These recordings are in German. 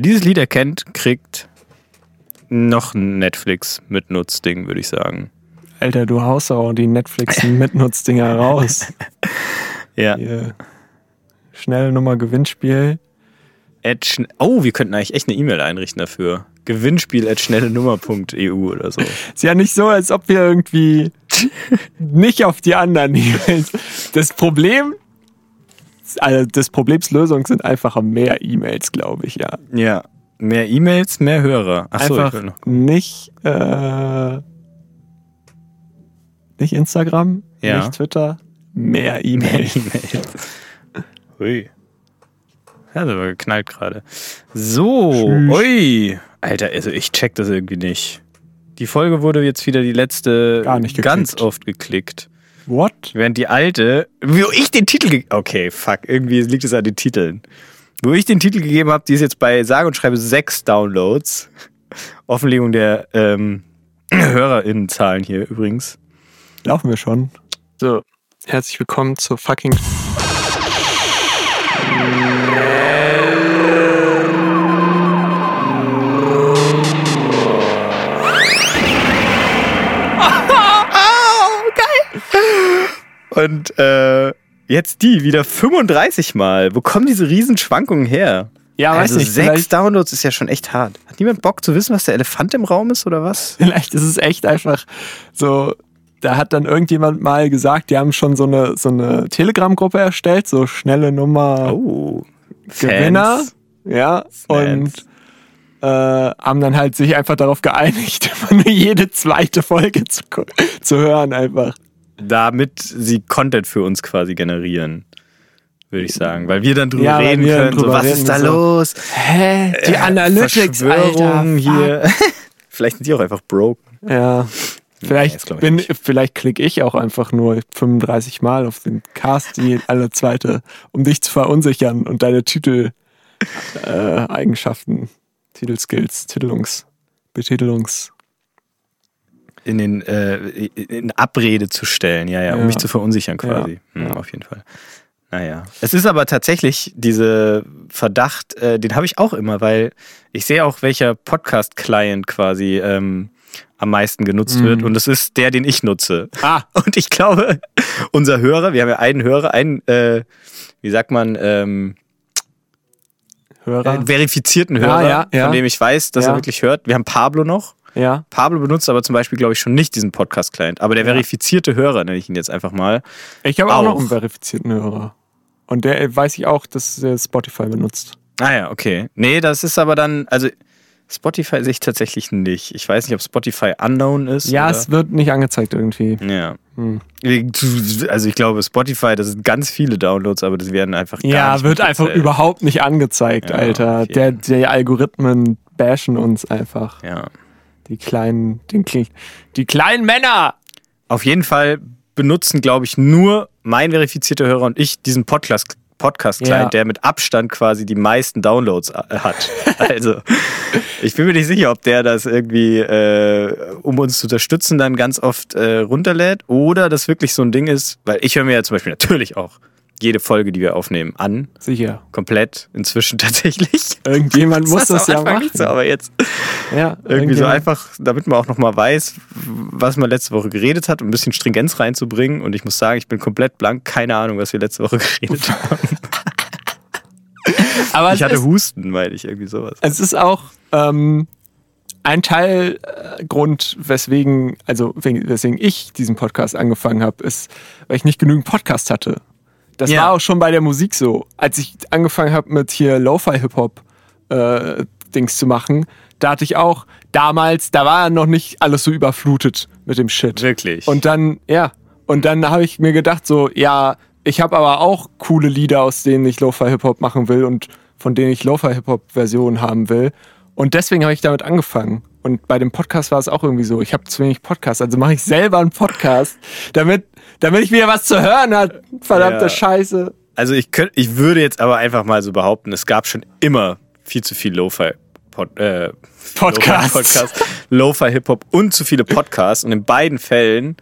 Wer dieses Lied erkennt, kriegt noch ein Netflix mit Nutzding, würde ich sagen. Alter, du haust auch die Netflix Mitnutzdinger raus. Ja. Hier. Schnelle Nummer Gewinnspiel. Schn- oh, wir könnten eigentlich echt eine E-Mail einrichten dafür. Gewinnspiel at schnellenummer.eu oder so. Ist ja nicht so, als ob wir irgendwie nicht auf die anderen E-Mails. Das Problem, also des Problems Lösung sind einfach mehr E-Mails, glaube ich, ja. Ja. Mehr E-Mails, mehr Hörer. Achso, ich einfach nicht, äh, nicht Instagram, Ja. nicht Twitter, mehr E-Mails. E-Mails. Hui. Ja, das war geknallt gerade. So, Tschüss. ui. Alter, also ich check das irgendwie nicht. Die Folge wurde jetzt wieder die letzte Gar nicht ganz oft geklickt. What? Während die alte, wo ich den Titel Okay, fuck, irgendwie liegt es an den Titeln. Wo ich den Titel gegeben habe, die ist jetzt bei sage und schreibe sechs Downloads. Offenlegung der ähm, HörerInnenzahlen hier übrigens. Laufen wir schon. So, herzlich willkommen zur fucking. Und äh, jetzt die wieder 35 Mal. Wo kommen diese Riesenschwankungen her? Ja, weiß also nicht, sechs Downloads ist ja schon echt hart. Hat niemand Bock zu wissen, was der Elefant im Raum ist oder was? Vielleicht ist es echt einfach so. Da hat dann irgendjemand mal gesagt, die haben schon so eine, so eine Telegram-Gruppe erstellt, so schnelle Nummer Oh. Gewinner. Fans. Ja. Und Fans. äh, haben dann halt sich einfach darauf geeinigt, immer nur jede zweite Folge zu, zu hören, einfach. Damit sie Content für uns quasi generieren. Würde ich sagen. Weil wir dann drüber Ja, reden können. So, drüber was reden ist da so. los? Hä? Die Analytics, Alter. Hier. Vielleicht sind die auch einfach broken. Ja. Vielleicht, bin, nicht. vielleicht klicke ich auch einfach nur 35 Mal auf den Cast, die alle zweite, um dich zu verunsichern und deine Titel äh, Eigenschaften, Titelskills, Titelungs, Betitelungs. In den äh, in Abrede zu stellen, ja, ja, um Ja. mich zu verunsichern quasi. Ja. Hm, Ja. Auf jeden Fall. Naja. Es ist aber tatsächlich diese Verdacht, äh, den habe ich auch immer, weil ich sehe auch, welcher Podcast-Client quasi ähm, am meisten genutzt Mhm. wird. Und es ist der, den ich nutze. Ah, Und ich glaube, unser Hörer, wir haben ja einen Hörer, einen, äh, wie sagt man, ähm, Hörer. einen verifizierten Ja, Hörer, ja, ja. von dem ich weiß, dass Ja. er wirklich hört. Wir haben Pablo noch. Ja. Pablo benutzt aber zum Beispiel, glaube ich, schon nicht diesen Podcast-Client. Aber der Ja. verifizierte Hörer, nenne ich ihn jetzt einfach mal. Ich habe auch, noch Auch. einen verifizierten Hörer. Und der weiß ich auch, dass er Spotify benutzt. Ah ja, okay. Nee, das ist aber dann, also Spotify sehe ich tatsächlich nicht. Ich weiß nicht, ob Spotify unknown ist. Ja, oder? es wird nicht angezeigt irgendwie. Ja. Hm. Also ich glaube, Spotify, das sind ganz viele Downloads, aber das werden einfach gar Ja, nicht wird einfach überhaupt nicht angezeigt, Ja, Alter. auf Der, die Algorithmen bashen uns einfach. Ja. Die kleinen, den, die kleinen Männer! Auf jeden Fall benutzen, glaube ich, nur mein verifizierter Hörer und ich diesen Podcast. Podcast-Client, Ja. der mit Abstand quasi die meisten Downloads äh, hat. Also, ich bin mir nicht sicher, ob der das irgendwie, äh, um uns zu unterstützen, dann ganz oft äh, runterlädt oder das wirklich so ein Ding ist, weil ich höre mir ja zum Beispiel natürlich auch jede Folge, die wir aufnehmen, an. Sicher. Komplett inzwischen tatsächlich. Irgendjemand muss das ja machen. nicht so, aber jetzt Ja, irgendwie so einfach, damit man auch nochmal weiß, was man letzte Woche geredet hat, um ein bisschen Stringenz reinzubringen. Und ich muss sagen, ich bin komplett blank, keine Ahnung, was wir letzte Woche geredet haben. Aber Ich hatte ist, Husten, meine ich, irgendwie sowas. es ist auch ähm, ein Teil äh, weswegen, also wegen- weswegen ich diesen Podcast angefangen habe, ist, weil ich nicht genügend Podcast hatte. Das Ja. war auch schon bei der Musik so. Als ich angefangen habe mit hier Lo-Fi-Hip-Hop äh, Dings zu machen, da hatte ich auch damals, da war noch nicht alles so überflutet mit dem Shit. Wirklich. Und dann, ja, und dann habe ich mir gedacht, so, ja, ich habe aber auch coole Lieder, aus denen ich Lo-Fi-Hip-Hop machen will und von denen ich Lo-Fi-Hip-Hop-Versionen haben will. Und deswegen habe ich damit angefangen. Und bei dem Podcast war es auch irgendwie so, ich habe zu wenig Podcast, also mache ich selber einen Podcast, damit, damit ich wieder was zu hören habe. Verdammte Ja. Scheiße. also ich, könnt, ich würde jetzt aber einfach mal so behaupten, es gab schon immer viel zu viel Lo-Fi. Pod, äh, Podcasts. Lo-Fi-Podcast, Lo-Fi-Hip-Hop und zu viele Podcasts. Und in beiden Fällen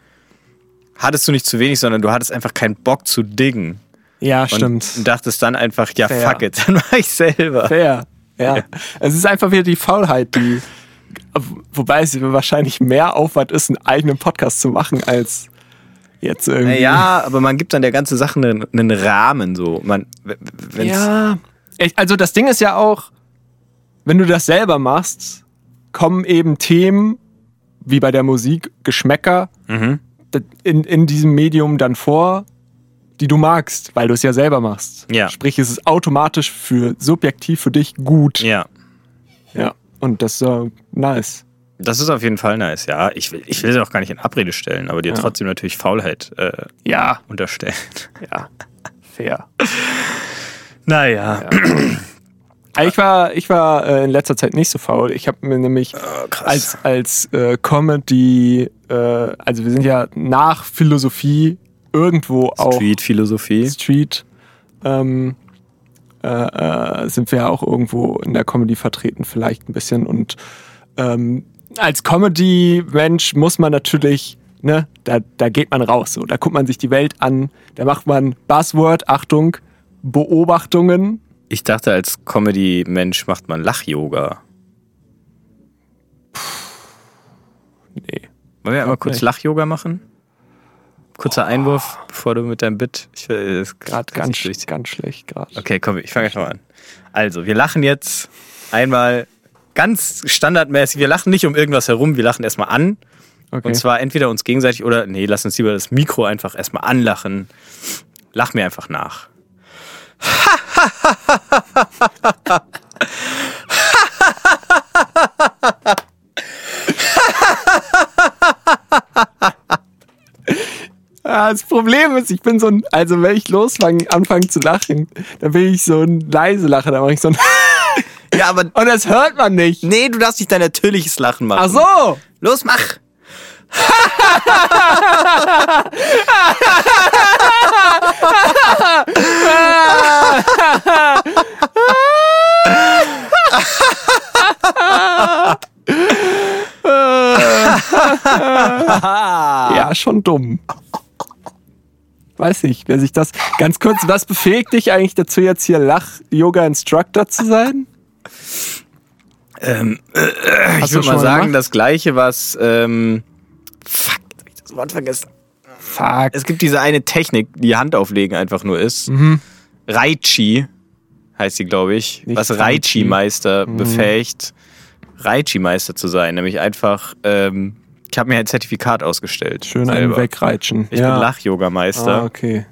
hattest du nicht zu wenig, sondern du hattest einfach keinen Bock zu diggen. Ja, Und stimmt. dachtest dann einfach, ja, Fair. fuck it, dann mach ich selber. Fair. Ja. Es ist einfach wieder die Faulheit, die. Wobei es wahrscheinlich mehr Aufwand ist, einen eigenen Podcast zu machen, als jetzt irgendwie. Ja, aber man gibt dann der ganzen Sache einen, einen Rahmen so. Man, wenn's, Ja. Also das Ding ist ja auch, wenn du das selber machst, kommen eben Themen, wie bei der Musik, Geschmäcker, Mhm. in, in diesem Medium dann vor, die du magst, weil du es ja selber machst. Ja. Sprich, es ist automatisch für subjektiv für dich gut. Ja. Ja. Und das ist äh, nice. Das ist auf jeden Fall nice, ja. Ich will, ich will sie auch gar nicht in Abrede stellen, aber dir Ja. trotzdem natürlich Faulheit äh, Ja. unterstellen. Ja. Fair. Naja. Ich war, ich war äh, in letzter Zeit nicht so faul. Ich habe mir nämlich krass. als, als äh, Comedy, äh, also wir sind ja nach Philosophie irgendwo auch Street-Philosophie. Street, ähm, äh, äh, sind wir ja auch irgendwo in der Comedy vertreten, vielleicht ein bisschen. Und ähm, als Comedy-Mensch muss man natürlich, ne, da, da geht man raus, so, da guckt man sich die Welt an, da macht man Buzzword, Achtung, Beobachtungen. Ich dachte, als Comedy-Mensch macht man Lach-Yoga. Nee. Wollen wir einmal kurz. Lach-Yoga machen? Kurzer Einwurf, bevor du mit deinem Bit. Ich will Gerade ganz, ganz schlecht gerade. Okay, komm, ich fange einfach mal an. Also, wir lachen jetzt einmal ganz standardmäßig. Wir lachen nicht um irgendwas herum, wir lachen erstmal an. Okay. Und zwar entweder uns gegenseitig oder, nee, lass uns lieber das Mikro einfach erstmal anlachen. Lach mir einfach nach. Ja, das Problem ist, ich bin so ein, also wenn ich losfange, anfange zu lachen, dann bin ich so ein leise Lacher, dann mache ich so ein Ja, aber und das hört man nicht. nee, du darfst nicht dein natürliches Lachen machen. Ach so. Los, mach! Ja, schon dumm. Weiß nicht, wer sich das. Ganz kurz, was befähigt dich eigentlich dazu, jetzt hier Lach-Yoga-Instructor zu sein? Ähm, Hast ich du würde mal sagen, gemacht? das gleiche, was. Ähm, fuck, hab ich das Wort vergessen. Fuck. Es gibt diese eine Technik, die Hand auflegen einfach nur ist. Raichi heißt die, glaube ich. Nicht was fancy. Raichi-Meister befähigt, Raichi-Meister zu sein. Nämlich einfach, ähm, ich habe mir ein Zertifikat ausgestellt. Schön einen selber. wegreitschen. Ich bin Lach-Yoga-Meister. Ah, okay.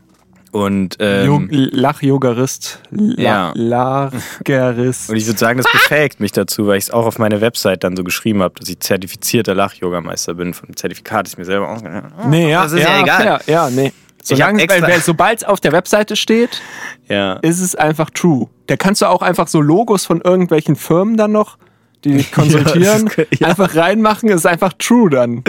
Und, ähm, Lach-Yogarist. Ja. La Lagerist. und ich würde sagen, das befähigt mich dazu, weil ich es auch auf meine Website dann so geschrieben habe, dass ich zertifizierter Lach-Yoga-Meister bin. Vom Zertifikat ist mir selber ausgegangen. Nee, ja, Das ist ja, egal. fair. Ja, nee. Weil- weil- sobald es auf der Webseite steht, Ja. ist es einfach true. Da kannst du auch einfach so Logos von irgendwelchen Firmen dann noch, die dich konsultieren, ist- ja. einfach reinmachen, ist einfach true dann.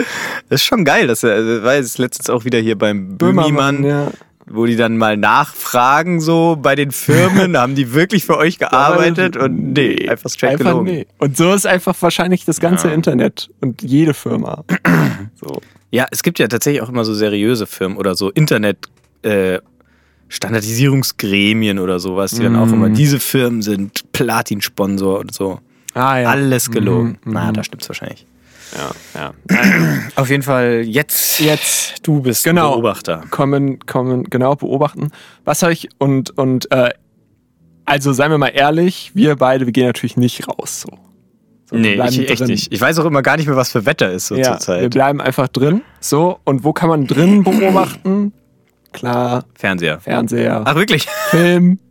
Das ist schon geil. Das äh, war jetzt letztens auch wieder hier beim Böhmimann, ja. Wo die dann mal nachfragen, so bei den Firmen, haben die wirklich für euch gearbeitet? Und nee, einfach straight Einfach gelogen. nee. Und so ist einfach wahrscheinlich das ganze Ja. Internet und jede Firma. so. Ja, es gibt ja tatsächlich auch immer so seriöse Firmen oder so Internet. Äh, Standardisierungsgremien oder sowas, die dann auch Mm. immer, diese Firmen sind Platin-Sponsor und so. Ah ja. Alles gelogen. Mhm, Na, mhm. da stimmt's wahrscheinlich. Ja, ja. Auf jeden Fall jetzt. Jetzt Du bist Genau. Beobachter. kommen, kommen, genau, beobachten. Was habe ich und, und äh, also seien wir mal ehrlich, wir beide, wir gehen natürlich nicht raus. So. So, wir Nee, ich, echt drin. nicht. Ich weiß auch immer gar nicht mehr, was für Wetter ist so Ja, zur wir Zeit. bleiben einfach drin. So, und wo kann man drin beobachten? Klar, Fernseher. Fernseher, Ach, wirklich? Film.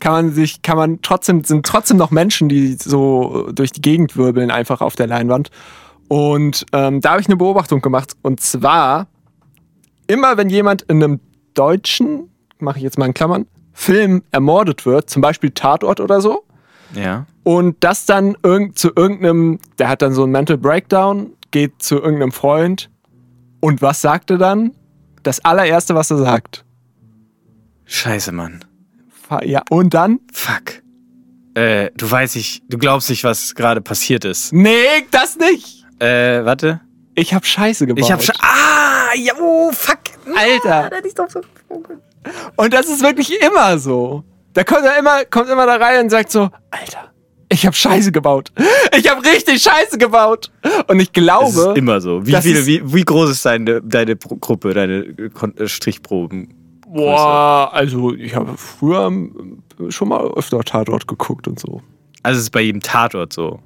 Kann man sich, kann man trotzdem, sind trotzdem noch Menschen, die so durch die Gegend wirbeln, einfach auf der Leinwand. Und ähm, da habe ich eine Beobachtung gemacht. Und zwar, immer wenn jemand in einem deutschen, mache ich jetzt mal in Klammern, Film ermordet wird, zum Beispiel Tatort oder so, Ja. und das dann irgend, zu irgendeinem, der hat dann so einen Mental Breakdown, geht zu irgendeinem Freund und was sagt er dann? Das allererste, was er sagt. Scheiße, Mann. Ja, und dann? Fuck. Äh, du weißt nicht, du glaubst nicht, was gerade passiert ist. Nee, das nicht. Äh, warte. Ich hab Scheiße gebaut. Ich hab schon. Ah, ja, oh, fuck. Alter. Und das ist wirklich immer so. Da kommt er immer, kommt immer da rein und sagt so, Alter, Ich habe Scheiße gebaut. Ich habe richtig Scheiße gebaut. Und ich Das glaube, ist immer so. Wie, das viele, wie, wie groß ist deine, deine Gruppe, deine äh, äh, Strichproben? boah, also ich habe früher schon mal öfter Tatort geguckt und so. Also es ist bei jedem Tatort so.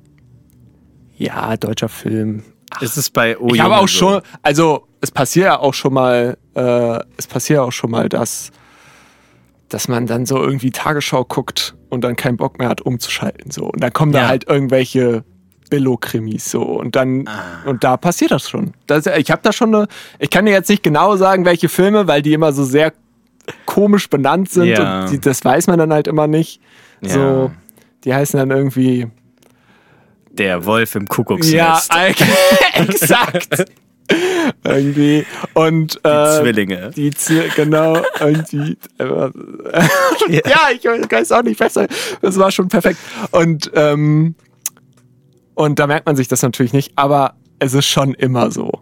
Ja, deutscher Film. Ist es bei Oh ich habe auch so? schon, also es passiert ja auch schon mal, äh, es passiert auch schon mal, dass, dass man dann so irgendwie Tagesschau guckt und dann keinen Bock mehr hat, umzuschalten. So. Und dann kommen da Ja. halt irgendwelche Billo-Krimis so. Und dann, Ah. und da passiert das schon. Das, ich habe da schon eine, ich kann dir jetzt nicht genau sagen, welche Filme, weil die immer so sehr komisch benannt sind Ja. und die, das weiß man dann halt immer nicht. So, Ja. die heißen dann irgendwie Der Wolf im Kuckucksnest. ja, exakt. irgendwie. Und die äh, Zwillinge. die Zwi- genau, irgendwie. äh, ja, ich weiß auch nicht besser. Das war schon perfekt. Und, ähm, und da merkt man sich das natürlich nicht, aber es ist schon immer so.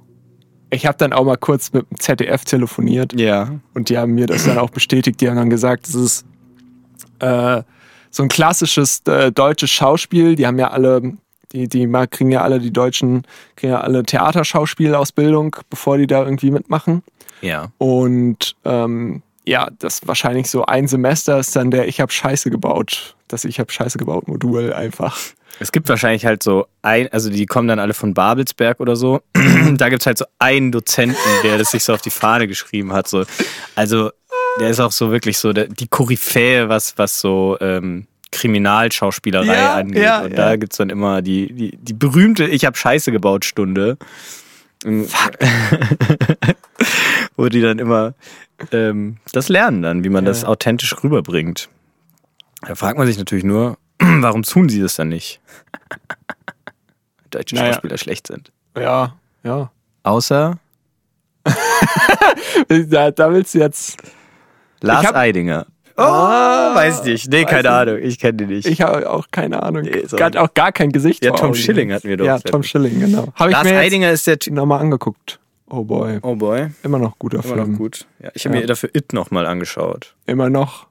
Ich habe dann auch mal kurz mit dem ZDF telefoniert Ja. und die haben mir das dann auch bestätigt. Die haben dann gesagt, es ist äh, so ein klassisches äh, deutsches Schauspiel. Die haben ja alle, die, die kriegen ja alle, die Deutschen kriegen ja alle Theaterschauspielausbildung, bevor die da irgendwie mitmachen. Ja. Und ähm, ja, das wahrscheinlich so ein Semester ist dann der Ich hab Scheiße gebaut. Das Ich hab Scheiße gebaut Modul einfach. Es gibt wahrscheinlich halt so ein, also die kommen dann alle von Babelsberg oder so. da gibt es halt so einen Dozenten, der das sich so auf die Fahne geschrieben hat. So. Also der ist auch so wirklich so der, die Koryphäe, was, was so ähm, Kriminalschauspielerei Ja, angeht. ja, Und ja. da gibt es dann immer die, die, die berühmte Ich hab Scheiße gebaut Stunde. Wo die dann immer ähm, das lernen dann, wie man das authentisch rüberbringt. Da fragt man sich natürlich nur, warum tun sie das dann nicht? Deutsche Naja. Schauspieler schlecht sind. Ja, ja. Außer Da, da willst du jetzt. Lars hab- Eidinger. Oh, Ah, weiß ich nicht. Nee, keine ich Ahnung. Ich kenne den nicht. Ich habe auch keine Ahnung. Nee, auch Gar, auch gar kein Gesicht. Ja, Tom. Schilling hatten wir doch Ja. Tom Schilling, genau. Habe ich Lars mir jetzt Eidinger ist der Typ. nochmal angeguckt. Oh boy. Oh boy. Immer noch guter Immer Film. noch gut. Ja, ich habe Ja. mir dafür It nochmal angeschaut. Immer noch.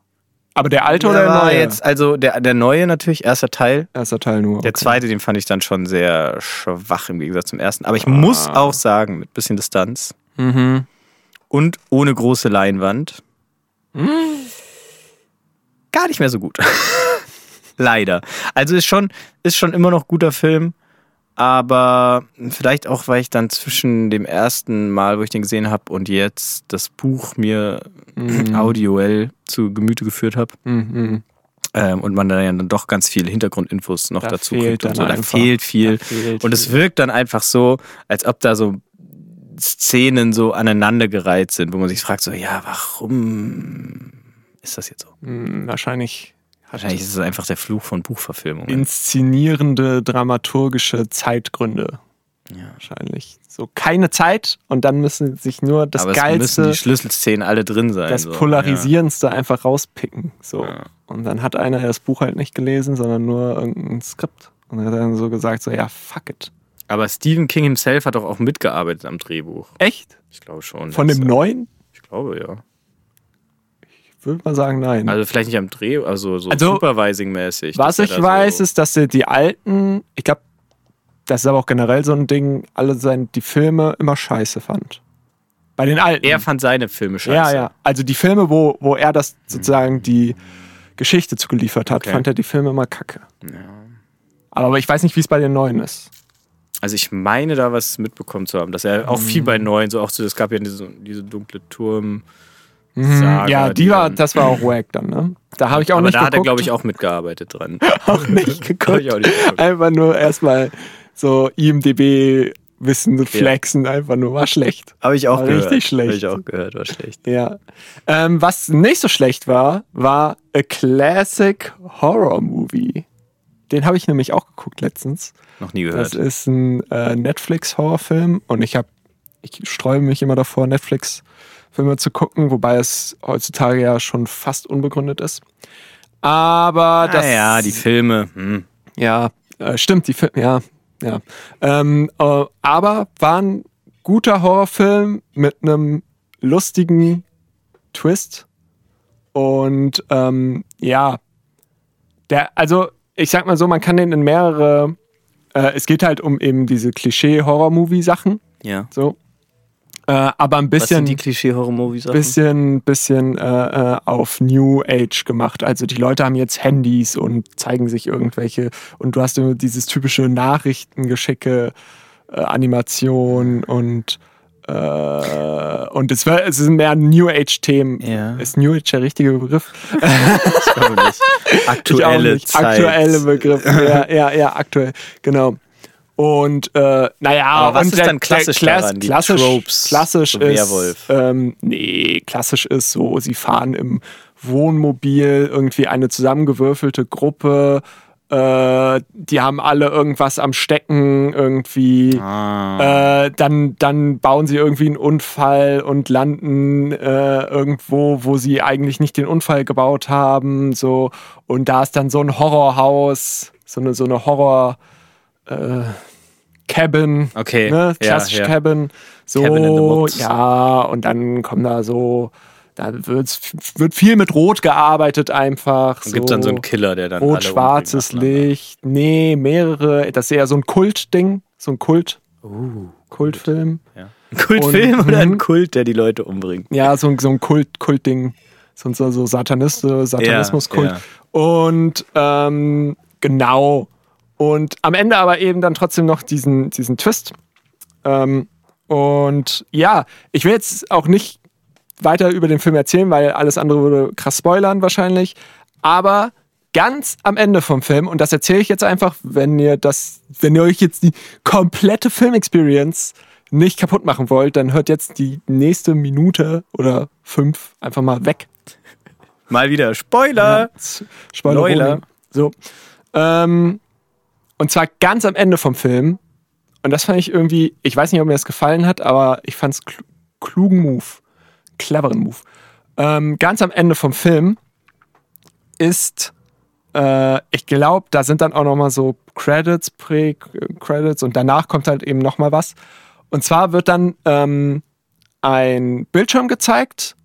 Aber der alte oder Der der neue? jetzt, also der, der neue natürlich, erster Teil. Erster Teil nur. Der okay. zweite, den fand ich dann schon sehr schwach im Gegensatz zum ersten. Aber ich muss Ah. auch sagen, mit bisschen Distanz Mhm. und ohne große Leinwand, Hm? Gar nicht mehr so gut. Leider. Also ist schon, ist schon immer noch guter Film, aber vielleicht auch, weil ich dann zwischen dem ersten Mal, wo ich den gesehen habe, und jetzt das Buch mir Mhm. audioell zu Gemüte geführt habe. Mhm. Ähm, und man dann ja dann doch ganz viele Hintergrundinfos noch Da dazu kriegt und so. Da fehlt viel. Da fehlt und es wirkt dann einfach so, als ob da so Szenen so aneinandergereiht sind, wo man sich fragt, so, ja, warum ist das jetzt so? Mhm, Wahrscheinlich Wahrscheinlich ist es einfach der Fluch von Buchverfilmungen. inszenierende, dramaturgische Zeitgründe. Ja. Wahrscheinlich. So keine Zeit und dann müssen sich nur das Aber es müssen Geilste, die Schlüsselszenen alle drin sein. das so. Polarisierendste einfach rauspicken. So. Ja. Und dann hat einer das Buch halt nicht gelesen, sondern nur irgendein Skript. Und er hat dann so gesagt, so ja, fuck it. Ja. Aber Stephen King himself hat doch auch mitgearbeitet am Drehbuch. Echt? Ich glaube schon. Von dem neuen? Ich glaube, ja. Würde mal sagen, nein. Also vielleicht nicht am Dreh, also so Also, Supervising-mäßig. Was ich weiß, so ist, dass sie die alten, ich glaube, das ist aber auch generell so ein Ding, alle sein, die Filme immer scheiße fand. Bei den alten. Er fand seine Filme scheiße. Ja, ja. Also die Filme, wo, wo er das sozusagen die Geschichte zugeliefert hat, Okay. fand er die Filme immer kacke. Aber ich weiß nicht, wie es bei den neuen ist. Also ich meine da was mitbekommen zu haben, dass er auch viel Mhm. bei neuen, so auch so, es gab ja diese, diese dunkle Turm. Saga, ja, die die war, das war auch wack dann, ne? Da habe ich auch Aber nicht da hat er, geguckt. glaube ich, auch mitgearbeitet dran. auch nicht geguckt. ich auch nicht geguckt. Einfach nur erstmal so IMDB Wissen und flexen, einfach nur, war schlecht. Habe ich auch War gehört. richtig schlecht. Habe ich auch gehört, war schlecht. Ja. Ähm, was nicht so schlecht war, war A Classic Horror Movie. Den habe ich nämlich auch geguckt letztens. Noch nie Das gehört. ist ein äh, Netflix-Horrorfilm und ich habe, ich sträube mich immer davor, Netflix-Filme zu gucken, wobei es heutzutage ja schon fast unbegründet ist. Aber das. Naja, die Filme. Hm. Ja, äh, stimmt, die Filme, ja, ja. Ähm, äh, aber war ein guter Horrorfilm mit einem lustigen Twist. Und ähm, ja, der, also ich sag mal so, man kann den in mehrere. Äh, es geht halt um eben diese Klischee-Horror-Movie-Sachen. Ja. So. Äh, aber ein Was sind bisschen, die Klischee-Horror-Movies? bisschen, bisschen äh, äh, auf New Age gemacht. Also die Leute haben jetzt Handys und zeigen sich irgendwelche. Und du hast immer dieses typische Nachrichtengeschicke, äh, Animation und äh, und es, wär, es sind mehr New Age-Themen. Ja. Ist New Age der richtige Begriff? Ich glaube nicht. Ich Aktuelle nicht. Zeit. Aktuelle Begriffe. ja, ja, ja, aktuell. Genau. Und äh, naja, Aber was und ist der- dann klassisch der daran? Klassisch, Tropes, klassisch ist, Werwolf? Ähm, nee, klassisch ist so, sie fahren im Wohnmobil irgendwie eine zusammengewürfelte Gruppe. Äh, die haben alle irgendwas am Stecken irgendwie. Ah. Äh, dann, dann bauen sie irgendwie einen Unfall und landen äh, irgendwo, wo sie eigentlich nicht den Unfall gebaut haben. So. Und da ist dann so ein Horrorhaus, so eine, so eine Horror äh, Cabin. Okay, Ne? ja, Klassisch ja. Cabin. So, Cabin in the Woods. ja, und dann kommen da so, da wird viel mit Rot gearbeitet einfach. Und gibt dann so einen Killer, der dann Rot-schwarzes Licht. Nee, mehrere. Das ist eher so ein Kultding. So ein Kult. Uh, Kultfilm. ja. Ein Kultfilm Und- oder ein mhm. Kult, der die Leute umbringt? Ja, so, ein- so ein Kult, Kultding. So, so, so Satanist, Satanismus-Kult. Ja, Und ähm, genau. Und am Ende aber eben dann trotzdem noch diesen, diesen Twist. Ähm, und ja, ich will jetzt auch nicht weiter über den Film erzählen, weil alles andere würde krass spoilern wahrscheinlich. Aber ganz am Ende vom Film, und das erzähle ich jetzt einfach, wenn ihr das, wenn ihr euch jetzt die komplette Filmexperience nicht kaputt machen wollt, dann hört jetzt die nächste Minute oder fünf einfach mal weg. Mal wieder Spoiler! Spoiler. Spoiler. So. Ähm, und zwar ganz am Ende vom Film. Und das fand ich irgendwie, ich weiß nicht, ob mir das gefallen hat, aber ich fand es kl klugen Move. Cleveren Move. Ähm, ganz am Ende vom Film ist, äh, ich glaube, da sind dann auch nochmal so Credits, Pre-Credits und danach kommt halt eben nochmal was. Und zwar wird dann ähm, ein Bildschirm gezeigt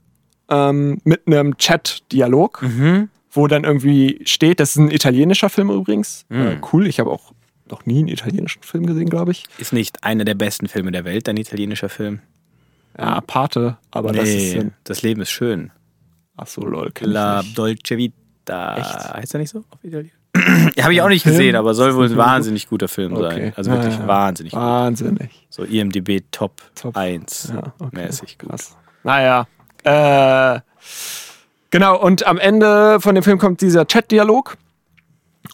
ähm, mit einem Chat-Dialog Mhm. Wo dann irgendwie steht, das ist ein italienischer Film übrigens. Äh, cool, ich habe auch noch nie einen italienischen Film gesehen, glaube ich. Ist nicht einer der besten Filme der Welt, ein italienischer Film? Ja, Pate, aber das ist Nee, ein, das Leben ist schön. ach so, lol, La. Dolce Vita. Echt? Heißt er nicht so auf Italienisch? Habe ich auch nicht Film? gesehen, aber soll wohl ein wahnsinnig guter Film Okay. sein. Also wirklich Ja, ja. wahnsinnig gut. Wahnsinnig. So IMDB Top, Top. 1 Ja, okay. mäßig gut. Krass. Naja, äh, genau, und am Ende von dem Film kommt dieser Chat-Dialog.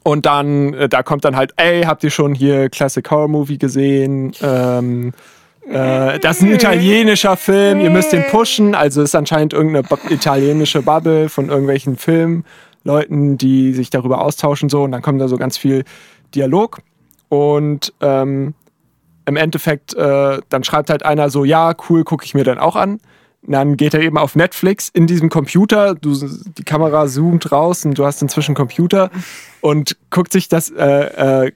Und dann, äh, da kommt dann halt, ey, habt ihr schon hier Classic Horror Movie gesehen? Ähm, äh, das ist ein italienischer Film, ihr müsst den pushen. Also ist anscheinend irgendeine italienische Bubble von irgendwelchen Filmleuten, die sich darüber austauschen so. Und dann kommt da so ganz viel Dialog. Und ähm, im Endeffekt, äh, dann schreibt halt einer so, ja, cool, gucke ich mir dann auch an. Dann geht er eben auf Netflix in diesem Computer, du, die Kamera zoomt raus und du hast inzwischen Computer und guckt sich das, äh, äh,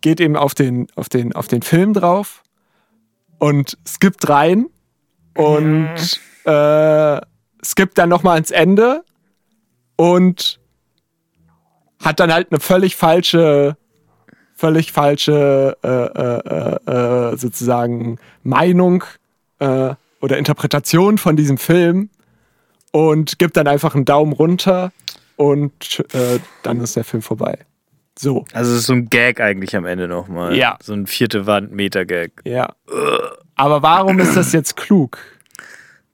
geht eben auf den, auf, den, auf den Film drauf und skippt rein und äh, skippt dann nochmal ans Ende und hat dann halt eine völlig falsche völlig falsche äh, äh, äh, sozusagen Meinung äh, oder Interpretation von diesem Film und gibt dann einfach einen Daumen runter und äh, dann ist der Film vorbei. So, Also es ist so ein Gag eigentlich am Ende nochmal. Ja. So ein vierte Wand-Meter-Gag. ja. Aber warum ist das jetzt klug?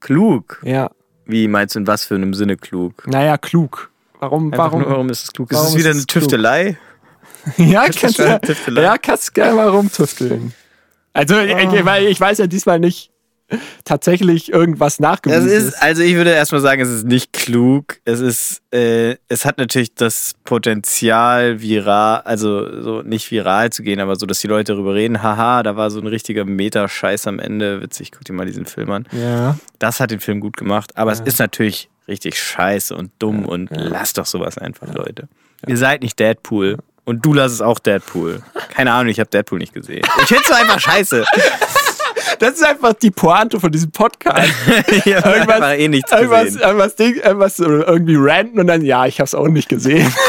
Klug. Ja, Wie meinst du in was für einem Sinne klug? naja, klug. Warum, Einfach warum? nur, warum ist es klug? ist es ist wieder eine? Tüftelei? Ja, kannst du, ja, kannst gerne mal rumtüfteln. Also, Ah. ich, weil ich weiß ja diesmal nicht tatsächlich irgendwas Das nachgewiesen ist, also ich würde erstmal sagen, es ist nicht klug. Es ist, äh, es hat natürlich das Potenzial, viral, also so nicht viral zu gehen, aber so, dass die Leute darüber reden, haha, da war so ein richtiger Meta-Scheiß am Ende. Witzig, guck dir mal diesen Film an. Ja. Das hat den Film gut gemacht, aber es ist natürlich richtig scheiße und dumm und lasst doch sowas einfach, Leute. Ihr seid nicht Deadpool. Und du lass es auch Deadpool. Keine Ahnung, ich habe Deadpool nicht gesehen. Ich find's so einfach scheiße. Das ist einfach die Pointe von diesem Podcast. habe einfach eh nichts irgendwas, gesehen. irgendwas, Ding, irgendwas irgendwie ranten und dann, ja, ich hab's auch nicht gesehen.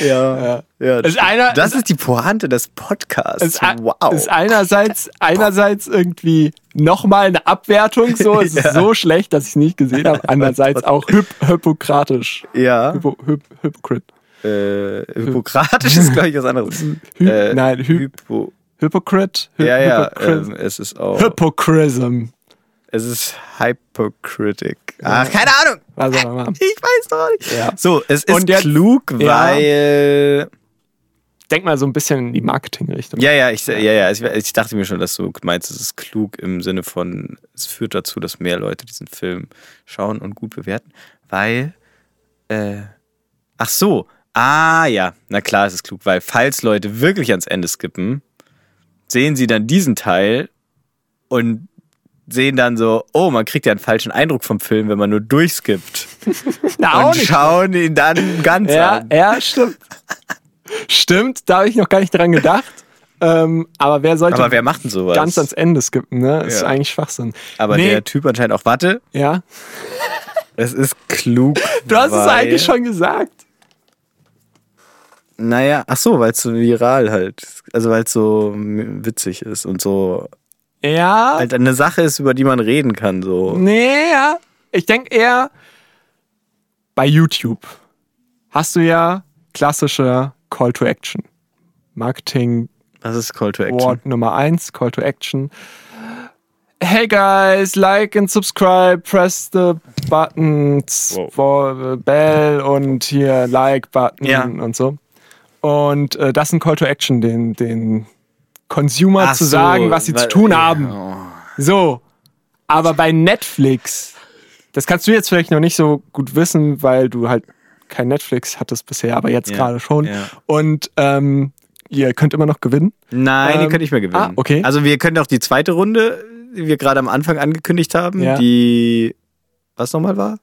Ja. ja Ist einer- das ist die Pointe des Podcasts. ist, wow. ist einerseits, einerseits irgendwie nochmal eine Abwertung, so, es ist Ja. so schlecht, dass ich es nicht gesehen habe. Andererseits auch hyp hypokratisch. ja. Hypo, hyp, Hypocrite. Äh, Hippokratisch ist, glaube ich, was anderes. Hy Äh, nein, hy Hypo. Hypocrite? Hy Ja, ja. Hypocrism. Ähm, es ist auch. Hypocrism. Es ist Hypocritic. Ach, keine Ahnung. Immer. Ich weiß doch nicht. Ja. So, es ist jetzt- klug, Ja. weil. Denk mal so ein bisschen in die Marketingrichtung. Ja, ja, ich, ja, ja. Ich, ich dachte mir schon, dass du meinst, es ist klug im Sinne von, es führt dazu, dass mehr Leute diesen Film schauen und gut bewerten, weil. Äh, ach so. Ah, ja. Na klar, es ist klug, weil falls Leute wirklich ans Ende skippen, sehen sie dann diesen Teil und sehen dann so, oh, man kriegt ja einen falschen Eindruck vom Film, wenn man nur durchskippt. Na, und schauen ihn dann ganz Ja, an. ja, stimmt. stimmt, da habe ich noch gar nicht dran gedacht. Ähm, aber wer sollte Aber wer macht denn sowas? ganz ans Ende skippen, ne? Ist Ja. eigentlich Schwachsinn. Aber nee, der Typ anscheinend auch, warte, ja. es ist klug. Du hast es eigentlich schon gesagt. Naja, ach so, weil es so viral halt, also weil es so witzig ist und so Ja. halt eine Sache ist, über die man reden kann, so. Nee, ja. Ich denke eher bei YouTube hast du ja klassische Call to Action. Marketing Was ist Call to Action? Wort Nummer eins, Call to Action. Hey guys, like and subscribe, press the buttons Wow. for the bell und hier like Button Ja. und so. Und äh, das ist ein Call to Action, den, den Consumer Ach zu so, sagen, was sie weil- zu tun ja, haben. oh. So. Aber bei Netflix, das kannst du jetzt vielleicht noch nicht so gut wissen, weil du halt kein Netflix hattest bisher, aber jetzt Ja, gerade schon. ja. Und ähm, ihr könnt immer noch gewinnen. Nein, Ähm, die können nicht mehr gewinnen. ah, okay. Also wir können auch die zweite Runde, die wir gerade am Anfang angekündigt haben, Ja. die was nochmal war?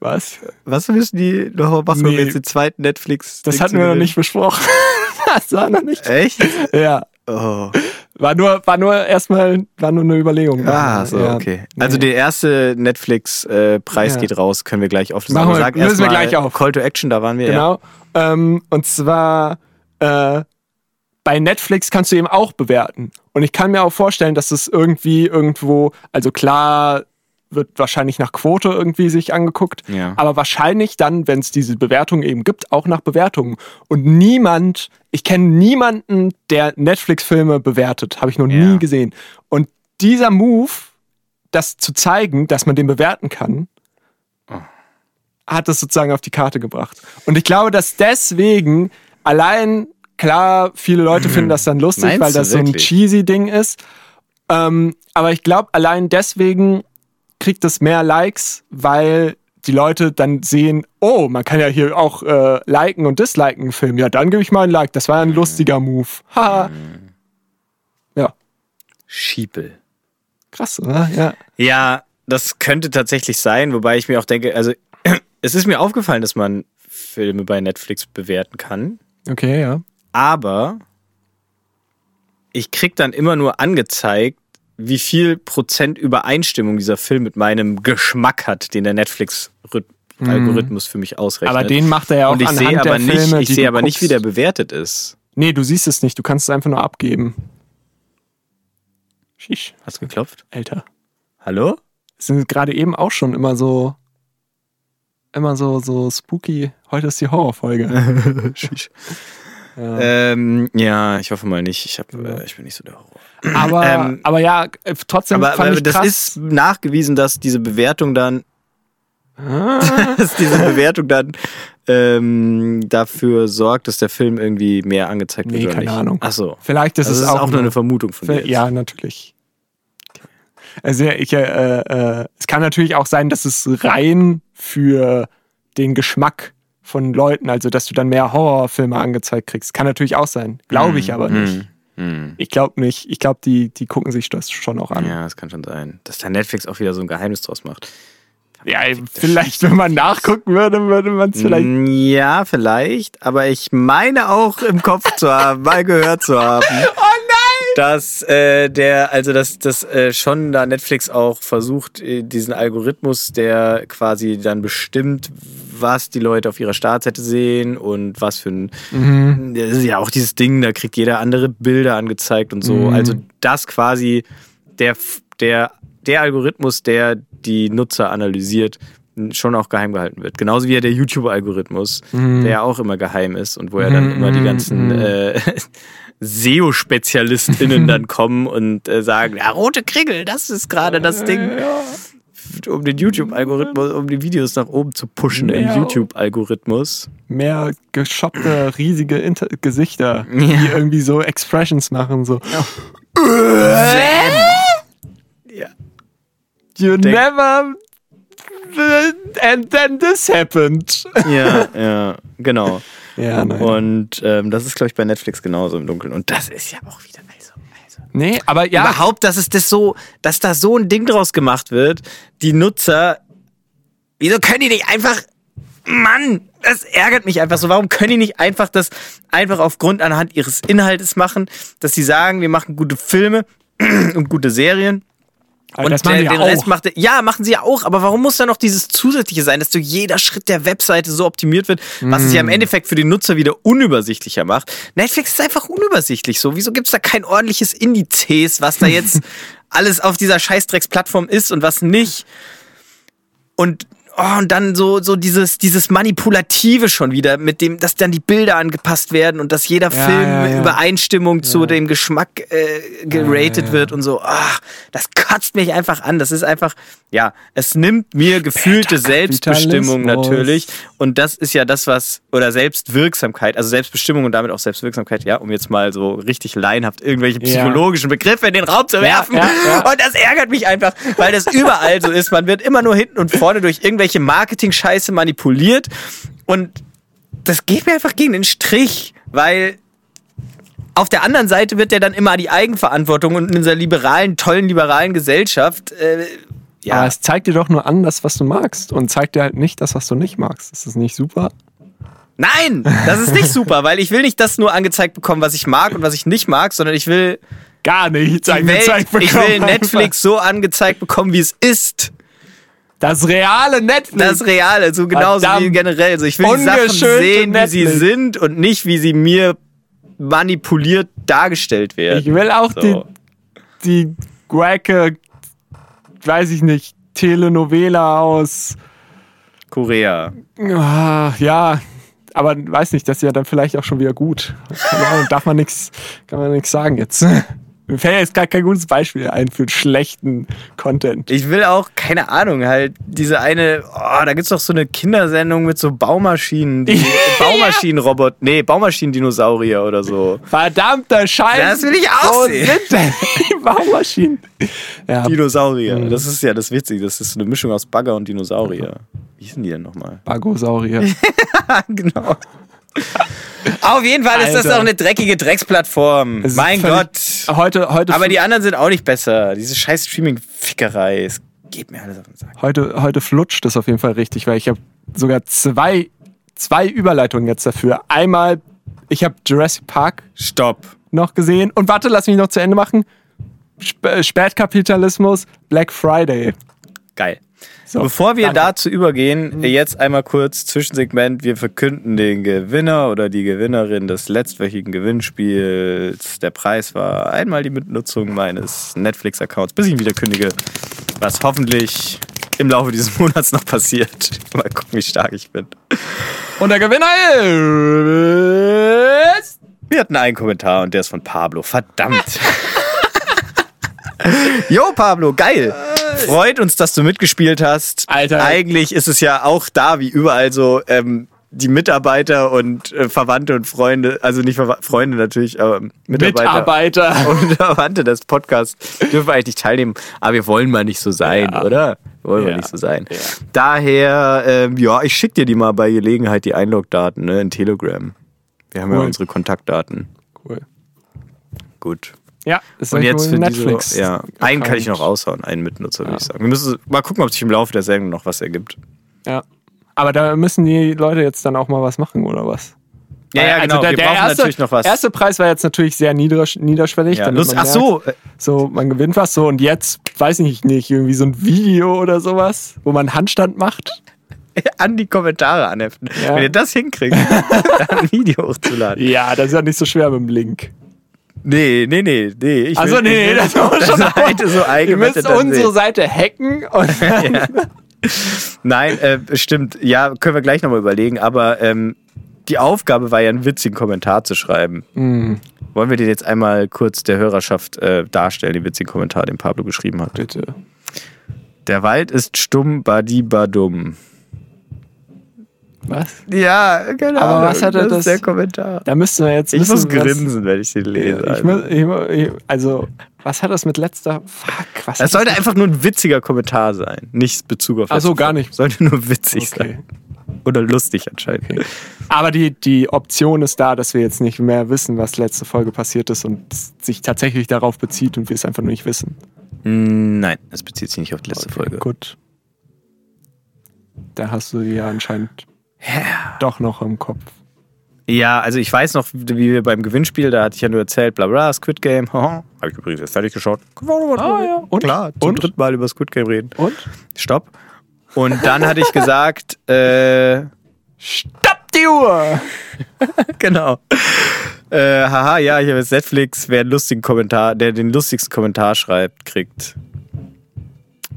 Was? Was müssen die noch machen, Nee. jetzt den zweiten Netflix? Das hatten wir noch nicht besprochen. das war noch nicht. Echt? Ja. Oh. War nur, war nur erstmal, war nur eine Überlegung. Ah, so, ja. okay. Nee. Also der erste Netflix-Preis Ja. geht raus, können wir gleich auf Machen wir- Sag lösen erst wir gleich auf. Call to Action, da waren wir. Genau. Ähm, und zwar äh, bei Netflix kannst du eben auch bewerten. Und ich kann mir auch vorstellen, dass es irgendwie irgendwo, also klar wird wahrscheinlich nach Quote irgendwie sich angeguckt, Ja. aber wahrscheinlich dann, wenn es diese Bewertung eben gibt, auch nach Bewertungen. Und niemand, ich kenne niemanden, der Netflix-Filme bewertet, habe ich noch Ja. nie gesehen. Und dieser Move, das zu zeigen, dass man den bewerten kann, Oh. hat es sozusagen auf die Karte gebracht. Und ich glaube, dass deswegen allein, klar, viele Leute finden das dann lustig, Meinst weil das so ein cheesy Ding ist. Ähm, aber ich glaube, allein deswegen kriegt es mehr Likes, weil die Leute dann sehen, oh, man kann ja hier auch äh, liken und disliken einen Film. Ja, dann gebe ich mal ein Like. Das war ein lustiger Move. Haha. Ja, Schiepel. krass, oder? Ja. Ja, das könnte tatsächlich sein, wobei ich mir auch denke, also es ist mir aufgefallen, dass man Filme bei Netflix bewerten kann, Okay, ja. aber ich krieg dann immer nur angezeigt, wie viel Prozent Übereinstimmung dieser Film mit meinem Geschmack hat, den der Netflix-Algorithmus für mich ausrechnet. Aber den macht er ja auch Und ich anhand sehe aber nicht, Filme, ich sehe aber nicht, wie der bewertet ist. Nee, du siehst es nicht. Du kannst es einfach nur abgeben. Shish, Hast du geklopft? Alter. Hallo? Es sind gerade eben auch schon immer so, immer so, so spooky. Heute ist die Horrorfolge. Ja. ähm, ja, ich hoffe mal nicht. Ich, hab, äh, ich bin nicht so der Horror. Aber, ähm, aber ja, äh, trotzdem Aber, fand aber ich das krass. ist nachgewiesen, dass diese Bewertung dann, Ah, dass diese Bewertung dann ähm, dafür sorgt, dass der Film irgendwie mehr angezeigt wird Nee, oder keine nicht. Ahnung. Ach so. vielleicht ist Das es ist auch, auch nur eine Vermutung von jetzt. Ja, natürlich. Also ich, äh, äh, es kann natürlich auch sein, dass es rein für den Geschmack von Leuten, also dass du dann mehr Horrorfilme angezeigt kriegst. Kann natürlich auch sein. Glaube ich aber nicht. Hm. Ich glaube nicht. Ich glaube, die, die gucken sich das schon auch an. Ja, das kann schon sein. Dass da Netflix auch wieder so ein Geheimnis draus macht. Ja, vielleicht, wenn man nachgucken würde, würde man es vielleicht. Mm, Ja, vielleicht. Aber ich meine auch im Kopf zu haben, mal gehört zu haben. Oh nein! Dass äh, der, also dass das äh, schon da Netflix auch versucht, äh, diesen Algorithmus, der quasi dann bestimmt, was die Leute auf ihrer Startseite sehen und was für ein. Mhm. Das ist ja auch dieses Ding, da kriegt jeder andere Bilder angezeigt und so. Mhm. Also, das quasi der, der, der Algorithmus, der die Nutzer analysiert, schon auch geheim gehalten wird. Genauso wie ja der YouTube-Algorithmus, der ja auch immer geheim ist und wo ja dann Mhm, immer die mhm, ganzen mhm. äh, SEO-SpezialistInnen dann kommen und äh, sagen, ja, rote Krigel, das ist gerade das Ding. Um den YouTube-Algorithmus, um die Videos nach oben zu pushen im Ja. YouTube-Algorithmus. Mehr geschoppte, riesige Inter Gesichter, die Ja. irgendwie so Expressions machen, so. Ja. You Denk- never. And then this happened. Ja, ja, genau. Ja, nein. Und ähm, das ist, glaube ich, bei Netflix genauso im Dunkeln. Und das ist ja auch wieder. Nee, aber ja. Überhaupt, dass es das so, dass da so ein Ding draus gemacht wird, die Nutzer, wieso können die nicht einfach, Mann, das ärgert mich einfach so. Warum können die nicht einfach das einfach aufgrund anhand ihres Inhaltes machen, dass sie sagen, wir machen gute Filme und gute Serien Aber und der, die den ja Rest auch. macht, ja, machen sie ja auch, aber warum muss da noch dieses Zusätzliche sein, dass du jeder Schritt der Webseite so optimiert wird, was es ja Mm. im Endeffekt für den Nutzer wieder unübersichtlicher macht? Netflix ist einfach unübersichtlich so. Wieso gibt's da kein ordentliches Indizes, was da jetzt alles auf dieser Scheißdrecksplattform ist und was nicht? Und Oh, und dann so, so dieses, dieses Manipulative schon wieder, mit dem, dass dann die Bilder angepasst werden und dass jeder Ja, Film ja, ja. Übereinstimmung zu dem Geschmack äh, geratet wird und so. Ach, das kotzt mich einfach an. Das ist einfach, ja, es nimmt mir gefühlte Selbstbestimmung natürlich. Und das ist ja das, was, oder Selbstwirksamkeit, also Selbstbestimmung und damit auch Selbstwirksamkeit, ja, um jetzt mal so richtig laienhaft irgendwelche psychologischen Begriffe in den Raum zu werfen. Und das ärgert mich einfach, weil das überall so ist. Man wird immer nur hinten und vorne durch irgendwelche Marketing-Scheiße manipuliert. Und das geht mir einfach gegen den Strich, weil auf der anderen Seite wird ja dann immer die Eigenverantwortung und in dieser liberalen, tollen liberalen Gesellschaft, äh, ja, Aber es zeigt dir doch nur an, das, was du magst. Und zeigt dir halt nicht das, was du nicht magst. Ist das nicht super? nein, das ist nicht super, weil ich will nicht das nur angezeigt bekommen, was ich mag und was ich nicht mag, sondern ich will Gar nichts die Welt, ich will Netflix so angezeigt bekommen, wie es ist. Das reale Netflix. Das Reale, so genauso wie Verdammt. generell. So, ich will die Sachen sehen, wie sie Netflix. sind und nicht, wie sie mir manipuliert dargestellt werden. ich will auch So. die, die wacke, weiß ich nicht, Telenovela aus. Korea. Ah, ja, aber weiß nicht, das ist ja dann vielleicht auch schon wieder gut. Keine Ahnung, darf man nichts, kann man nichts sagen jetzt. Mir fällt jetzt gar kein gutes Beispiel ein für schlechten Content. Ich will auch, keine Ahnung, halt diese eine, oh, da gibt's doch so eine Kindersendung mit so Baumaschinen, die, Baumaschinenrobot, nee, Baumaschinendinosaurier oder so. Verdammter Scheiß! Das will ich auch Wo sehen. sind denn die Baumaschinen? Ja, Dinosaurier. Das ist ja das Witzige, das ist so eine Mischung aus Bagger und Dinosaurier. Wie hießen die denn nochmal? Bagosaurier. genau. Auf jeden Fall ist das Alter. doch eine dreckige Drecksplattform. Mein Gott. Heute, heute, Aber die anderen sind auch nicht besser. Diese scheiß Streaming-Fickerei. Es geht mir alles auf den Sack. heute, heute flutscht es auf jeden Fall richtig, weil ich habe sogar zwei, zwei Überleitungen jetzt dafür. Einmal, ich habe Jurassic Park Stopp. noch gesehen. Und warte, lass mich noch zu Ende machen. Sp äh, Spätkapitalismus, Black Friday. Geil. So, Bevor wir danke. dazu übergehen, jetzt einmal kurz Zwischensegment. Wir verkünden den Gewinner oder die Gewinnerin des letztwöchigen Gewinnspiels. Der Preis war einmal die Mitnutzung meines Netflix-Accounts, bis ich ihn wieder kündige. Was hoffentlich im Laufe dieses Monats noch passiert. Mal gucken, wie stark ich bin. Und der Gewinner ist. Wir hatten einen Kommentar und der ist von Pablo. Verdammt. Jo, Pablo, geil. Freut uns, dass du mitgespielt hast. Alter. Eigentlich ist es ja auch da, wie überall so, ähm, die Mitarbeiter und äh, Verwandte und Freunde, also nicht Verwa Freunde natürlich, aber Mitarbeiter, Mitarbeiter. und Verwandte des Podcasts dürfen eigentlich nicht teilnehmen, aber wir wollen mal nicht so sein, Ja. oder? Wir wollen Ja. mal nicht so sein. Ja. Daher, ähm, ja, ich schick dir die mal bei Gelegenheit, die Einlogdaten ne, in Telegram. Wir haben ja Cool. unsere Kontaktdaten. Cool. Gut. Ja, das ist Und jetzt für Netflix. diese, ja, einen kann ich noch raushauen, einen Mitnutzer, würde ich sagen. Wir müssen mal gucken, ob sich im Laufe der Sendung noch was ergibt. Ja. Aber da müssen die Leute jetzt dann auch mal was machen, oder was? Ja, ja, Also genau. der, wir der brauchen erste, erste Preis war jetzt natürlich sehr niedrig, niederschwellig. ja, Lust, ach so, merkt, So, man gewinnt was so und jetzt, weiß ich nicht, irgendwie so ein Video oder sowas, wo man Handstand macht. an die Kommentare anheften. Ja. Wenn ihr das hinkriegt, ein Video hochzuladen. Ja, das ist ja nicht so schwer mit dem Link. Nee, nee, nee, nee. Ich Also will- nee, will das die schon Seite so Ihr müsst unsere sehen. Seite hacken und Ja. Nein, äh, stimmt. Ja, können wir gleich nochmal überlegen. Aber ähm, die Aufgabe war ja, einen witzigen Kommentar zu schreiben. Hm, Wollen wir den jetzt einmal kurz der Hörerschaft äh, darstellen, den witzigen Kommentar, den Pablo geschrieben hat? bitte. Der Wald ist stumm, badi badum. Was? Ja, genau. Aber was hat er das- ist der Kommentar. Da müssten wir jetzt Ich muss was- grinsen, wenn ich den lese. Ich muss, ich, also, was hat das mit letzter. Fuck, was hat sollte das einfach nur ein witziger Kommentar sein. Nicht Bezug auf Ach so, letzte gar nicht. Sollte nur witzig Okay. sein. Oder lustig anscheinend. Okay. Aber die, die Option ist da, dass wir jetzt nicht mehr wissen, was letzte Folge passiert ist und sich tatsächlich darauf bezieht und wir es einfach nur nicht wissen. Mm, Nein, es bezieht sich nicht auf die letzte Okay, Folge. Gut. Da hast du ja anscheinend Ja. doch noch im Kopf. Ja, also ich weiß noch, wie wir beim Gewinnspiel, da hatte ich ja nur erzählt, bla bla, Squid Game. Habe ich übrigens erst fertig geschaut. Ah, ja. Und? Klar, zum Und? dritten Mal über Squid Game reden. Und? Stopp. Und dann hatte ich gesagt, äh, Stopp die Uhr! genau. Äh, haha, ja, ich habe jetzt Netflix, wer einen lustigen Kommentar, der den lustigsten Kommentar schreibt, kriegt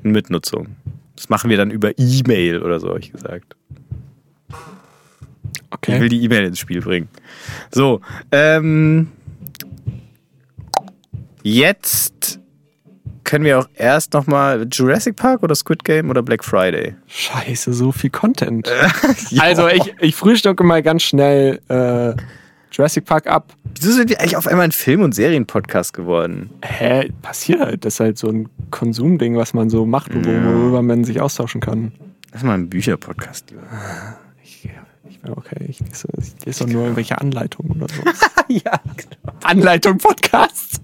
eine Mitnutzung. Das machen wir dann über E-Mail oder so, habe ich gesagt. Ich will Okay. die E-Mail ins Spiel bringen. So, ähm, jetzt können wir auch erst nochmal Jurassic Park oder Squid Game oder Black Friday? Scheiße, so viel Content. Also, ich, ich frühstücke mal ganz schnell äh, Jurassic Park ab. Wieso sind wir eigentlich auf einmal ein Film- und Serienpodcast geworden? Hä, passiert halt. Das ist halt so ein Konsumding, was man so macht, wo- worüber man sich austauschen kann. Lass mal einen Bücherpodcast lieber. Ich, bin okay. Ich lese, ich lese doch nur irgendwelche Anleitungen oder so. ja, Anleitung Podcast.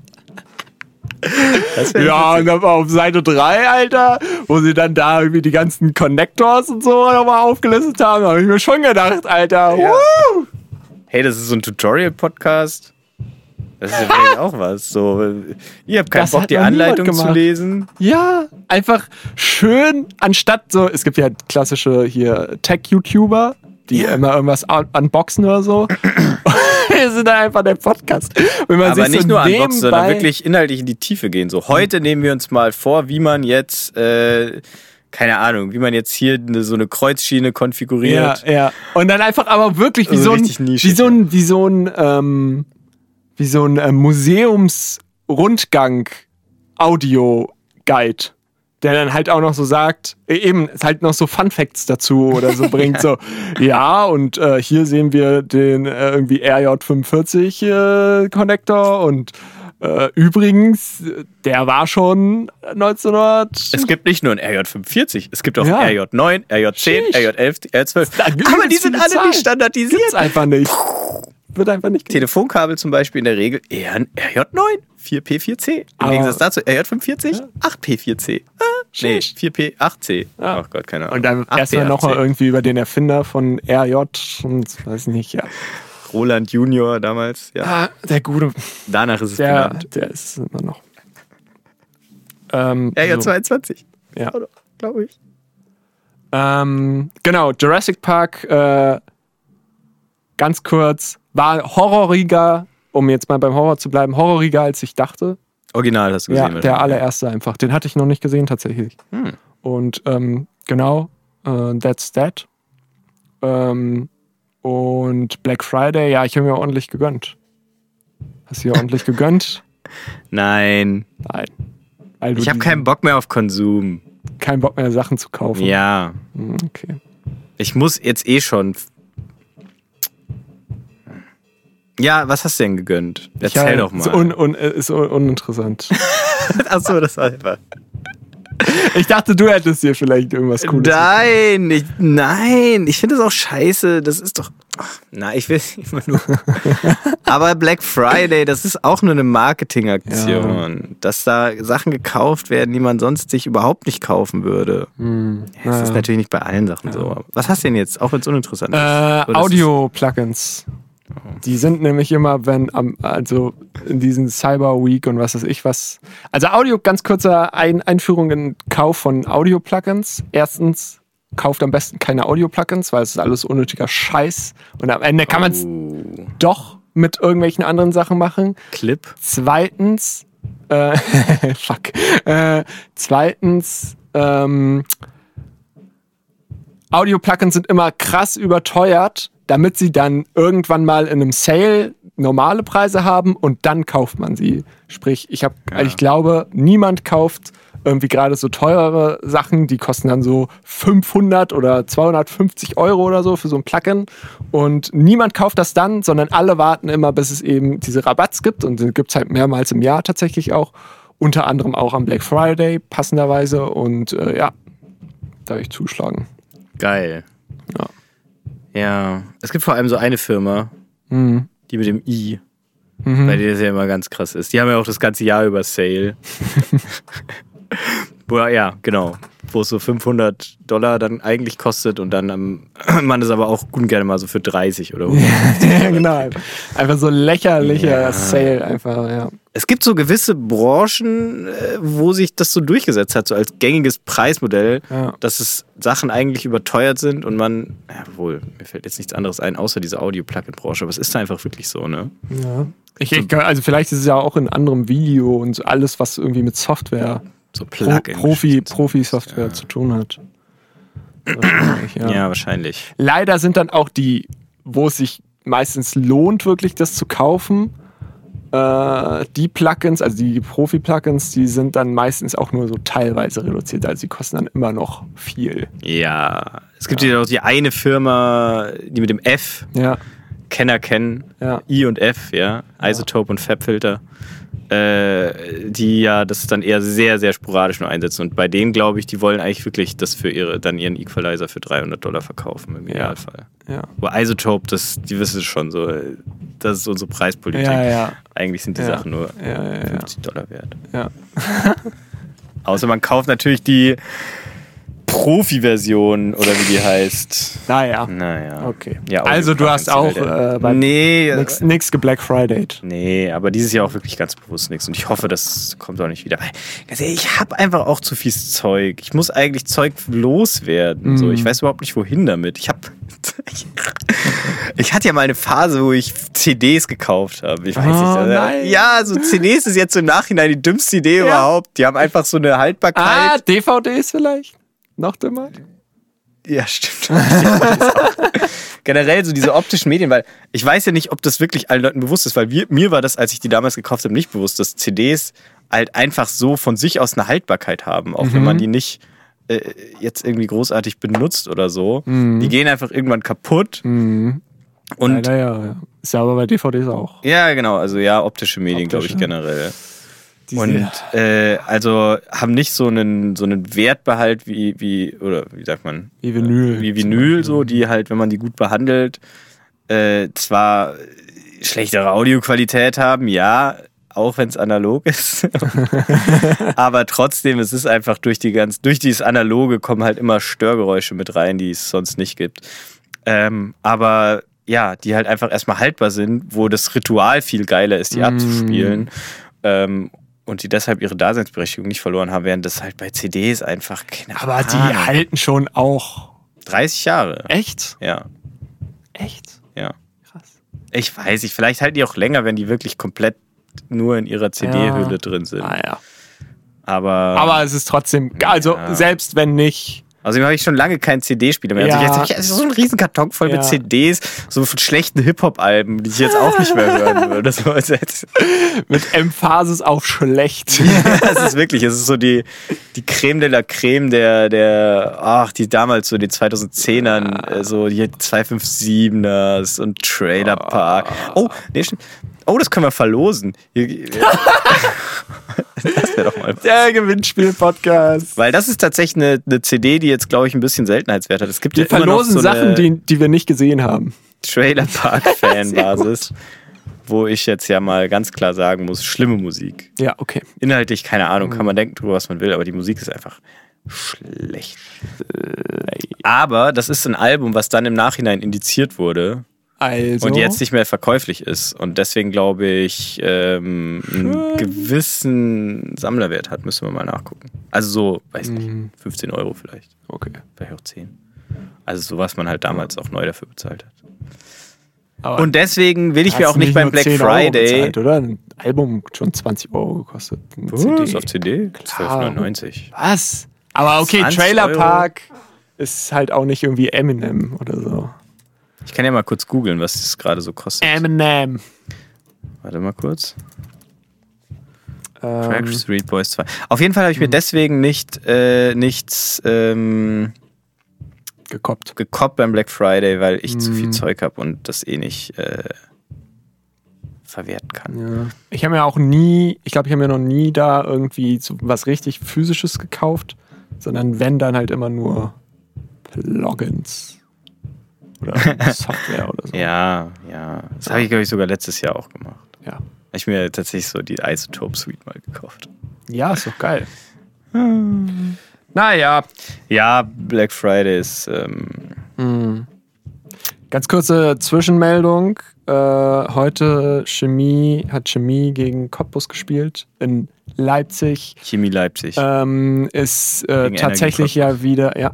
Ja, und dann auf Seite 3, Alter, wo sie dann da irgendwie die ganzen Connectors und so nochmal aufgelistet haben, habe ich mir schon gedacht, Alter. Ja. Woo! Hey, das ist so ein Tutorial-Podcast. Das ist ja vielleicht auch was. So, ihr habt keinen Das Bock, die Anleitung zu lesen. Ja, einfach schön, anstatt so, es gibt ja klassische hier Tech-YouTuber, die Ja. immer irgendwas un unboxen oder so. Wir sind da einfach der Podcast. Wenn man Aber nicht so nur unboxen, sondern wirklich inhaltlich in die Tiefe gehen. So, heute nehmen wir uns mal vor, wie man jetzt, äh, keine Ahnung, wie man jetzt hier eine, so eine Kreuzschiene Ja, konfiguriert. ja. Und dann einfach aber wirklich wie Also so ein, nischig, wie so ein, wie so ein, ähm, wie so ein äh, Museumsrundgang Audio-Guide. Der dann halt auch noch so sagt, äh, eben, es halt noch so Fun Facts dazu oder so bringt, so, ja, und äh, hier sehen wir den äh, irgendwie RJ45 äh, Connector und äh, übrigens, der war schon 1900. Es gibt nicht nur ein RJ45, es gibt auch Ja. RJ9, RJ10, Sheesh. RJ11, RJ12. Da gibt's Aber die sind alle Zahlen. nicht standardisiert. Gibt's einfach nicht. Wird einfach nicht Telefonkabel zum Beispiel in der Regel eher ein RJ9, 4P4C. Im Aber- Gegensatz dazu RJ45, 8P4C. Ah, nee, Sheesh. 4P8C. Ja. Ach Gott, keine Ahnung. Und dann 8P8C. erstmal nochmal irgendwie über den Erfinder von RJ und weiß ich nicht, ja. Roland Junior damals. Ja. Ah, der Gute, Danach ist es der, benannt. der ist immer noch. Ähm, so. RJ22. Ja. Glaube ich. Ähm, genau, Jurassic Park, äh, ganz kurz, war horroriger, um jetzt mal beim Horror zu bleiben, horroriger als ich dachte. Original hast du Ja, gesehen. der wahrscheinlich. allererste einfach. Den hatte ich noch nicht gesehen tatsächlich. Hm. Und ähm, genau, äh, That's That. Ähm, und Black Friday, ja, ich habe mir ordentlich gegönnt. Hast du dir ordentlich gegönnt? Nein. Nein. Weil du Ich habe diesen- keinen Bock mehr auf Konsum. keinen Bock mehr, Sachen zu kaufen. Ja. Hm, Okay. Ich muss jetzt eh schon. Ja, was hast du denn gegönnt? Erzähl ja, doch mal. Ist, un, un, ist un, uninteressant. Achso, das war einfach. ich dachte, du hättest dir vielleicht irgendwas Cooles. Nein, ich, nein, ich finde das auch scheiße. Das ist doch. Ach, na, ich will es immer nur. Aber Black Friday, das ist auch nur eine Marketingaktion. Dass da Sachen gekauft werden, die man sonst sich überhaupt nicht kaufen würde. Hm, Ja, das ist naja. natürlich nicht bei allen Sachen so. Was hast du denn jetzt, auch wenn es uninteressant ist? Äh, ist Audio-Plugins. Die sind nämlich immer, wenn am, also in diesen Cyber Week und was weiß ich was. Also Audio, ganz kurzer Ein Einführung in Kauf von Audio-Plugins. Erstens, kauft am besten keine Audio-Plugins, weil es ist alles unnötiger Scheiß. Und am Ende kann man es Oh. doch mit irgendwelchen anderen Sachen machen. Clip. Zweitens, äh, fuck. Äh, zweitens, ähm, Audio-Plugins sind immer krass überteuert, damit sie dann irgendwann mal in einem Sale normale Preise haben und dann kauft man sie. Sprich, ich habe, Ja. ich glaube, niemand kauft irgendwie gerade so teurere Sachen, die kosten dann so 500 oder 250 Euro oder so für so ein Plugin und niemand kauft das dann, sondern alle warten immer, bis es eben diese Rabatts gibt und den gibt es halt mehrmals im Jahr tatsächlich auch, unter anderem auch am Black Friday passenderweise und äh, ja, da ich zuschlagen. Geil. Ja. Ja. Es gibt vor allem so eine Firma, Mhm. die mit dem I, bei der das ja immer ganz krass ist. Die haben ja auch das ganze Jahr über Sale. Wo, ja, genau. Wo es so 500 Dollar dann eigentlich kostet und dann am, man es aber auch gut und gerne mal so für 30 oder 100. ja, genau. Einfach so lächerlicher Ja. Sale, einfach, ja. Es gibt so gewisse Branchen, äh, wo sich das so durchgesetzt hat, so als gängiges Preismodell, Ja. dass es Sachen eigentlich überteuert sind und man, ja wohl, mir fällt jetzt nichts anderes ein, außer diese Audio-Plugin-Branche, aber es ist da einfach wirklich so, ne? ja. Ich, ich, also vielleicht ist es ja auch in anderem Video und so alles, was irgendwie mit Software, So Pro. Profi, Profi-Software zu tun hat. Wahrscheinlich, ja. Ja, wahrscheinlich. Leider sind dann auch die, wo es sich meistens lohnt, wirklich das zu kaufen, äh, die Plugins, also die Profi-Plugins, die sind dann meistens auch nur so teilweise reduziert. Also die kosten dann immer noch viel. Ja. Es gibt ja auch die eine Firma, die mit dem F, Ja, Kenner kennen, ja. I und F, ja, Isotope und Fabfilter, äh, die ja das dann eher sehr, sehr sporadisch nur einsetzen. Und bei denen glaube ich, die wollen eigentlich wirklich das für ihre, dann ihren Equalizer für 300 Dollar verkaufen im Idealfall. Ja, Wo Isotope, das, die wissen es schon so, das ist unsere Preispolitik. ja, ja. Eigentlich sind die Ja. Sachen nur Ja, ja, ja. 50 Dollar wert. ja. Außer man kauft natürlich die Profi-Version oder wie die heißt. Naja. Naja. Okay. Ja, also du hast auch äh, bei Nee, nix, nix geblack Friday. Nee, aber dieses Jahr auch wirklich ganz bewusst nichts. Und ich hoffe, das kommt auch nicht wieder. Ich habe einfach auch zu viel Zeug. Ich muss eigentlich Zeug loswerden. So, Mhm. ich weiß überhaupt nicht, wohin damit. Ich habe. ich hatte ja mal eine Phase, wo ich CDs gekauft habe. Ich weiß Oh, nicht. Also, nein. Ja, so CDs ist jetzt im Nachhinein die dümmste Idee Ja. überhaupt. Die haben einfach so eine Ah, Haltbarkeit. DVDs vielleicht? Noch dümmer? Ja, stimmt. Generell so diese optischen Medien, weil ich weiß ja nicht, ob das wirklich allen Leuten bewusst ist, weil wir, mir war das, als ich die damals gekauft habe, nicht bewusst, dass CDs halt einfach so von sich aus eine Haltbarkeit haben, auch wenn Mhm. man die nicht äh, jetzt irgendwie großartig benutzt oder so. Mhm. Die gehen einfach irgendwann kaputt Mhm. und Leider ja, ja. Ist ja aber bei DVDs auch. ja, genau, also ja, optische Medien, glaube ich, generell. Und äh, also haben nicht so einen, so einen Wertbehalt wie, wie, oder wie sagt man, Wie Vinyl. wie Vinyl, so, die halt, wenn man die gut behandelt, äh, zwar schlechtere Audioqualität haben, ja, auch wenn es analog ist. Aber trotzdem, es ist einfach durch die ganz, durch dieses Analoge kommen halt immer Störgeräusche mit rein, die es sonst nicht gibt. Ähm, aber ja, die halt einfach erstmal haltbar sind, wo das Ritual viel geiler ist, die Mm. abzuspielen. Ähm, und die deshalb ihre Daseinsberechtigung nicht verloren haben, während das halt bei CDs einfach keine aber die Ahnung. halten schon auch. 30 Jahre. Echt? Ja, Echt? ja. Krass. Ich weiß nicht, vielleicht halten die auch länger, wenn die wirklich komplett nur in ihrer CD-Hülle Ja. drin sind. Ah, ja. Aber, Aber es ist trotzdem, also Ja. selbst wenn nicht, außerdem habe ich schon lange keinen CD-Spieler mehr. Ja. Also jetzt habe ich so einen riesen Karton voll Ja. mit CDs, so von schlechten Hip-Hop-Alben, die ich jetzt auch nicht mehr hören würde. So, also jetzt- mit Emphasis auf schlecht. Es ist wirklich, es ist so die, die Creme de la Creme der, der, ach, die damals so die 2010ern, äh, so die 257ers und Trailer Park. Oh, nee, stimmt. Oh, das können wir verlosen. Das wäre doch mal. Der Gewinnspiel-Podcast. Weil das ist tatsächlich eine, eine CD, die jetzt, glaube ich, ein bisschen Seltenheitswert hat. Es gibt Wir ja immer noch verlosen so Sachen, die, die wir nicht gesehen haben. Trailer Park Fanbasis, wo ich jetzt ja mal ganz klar sagen muss, schlimme Musik. Ja, okay. Inhaltlich, keine Ahnung, kann man denken drüber, was man will, aber die Musik ist einfach schlecht. Aber das ist ein Album, was dann im Nachhinein indiziert wurde Also. und jetzt nicht mehr verkäuflich ist und deswegen glaube ich ähm, einen gewissen Sammlerwert hat, müssen wir mal nachgucken. Also so, weiß nicht, 15 Euro vielleicht, Okay. vielleicht auch 10. Also so was man halt damals auch neu dafür bezahlt hat. Aber Und deswegen will ich mir auch nicht beim nur Black 10 Euro Friday. Bezahlt, oder? Ein Album schon 20 Euro gekostet. Was? Auf CD? Klar. 12,99. Was? Aber okay, 20 Trailer. Park ist halt auch nicht irgendwie Eminem oder so. Ich kann ja mal kurz googeln, was das gerade so kostet. Eminem. Warte mal kurz. Ähm, Crack Street Boys 2. Auf jeden Fall habe ich Mhm. mir deswegen nicht äh, nichts ähm, gekoppt. gekoppt beim Black Friday, weil ich zu viel Mhm. Zeug habe und das eh nicht äh, verwerten kann. Ja. Ich habe mir auch nie, ich glaube, ich habe mir noch nie da irgendwie so was richtig physisches gekauft, sondern wenn dann halt immer nur Plugins oder Software oder so. Ja, ja. Das habe ich, glaube ich, sogar letztes Jahr auch gemacht. Ja. Habe ich mir tatsächlich so die Isotope Suite mal gekauft. Ja, ist doch geil. Naja, Ja, Black Friday ist. Ähm, ganz kurze Zwischenmeldung. Äh, heute Chemie hat Chemie gegen Cottbus gespielt in Leipzig. Chemie Leipzig. Ähm, ist äh, tatsächlich ja wieder, ja,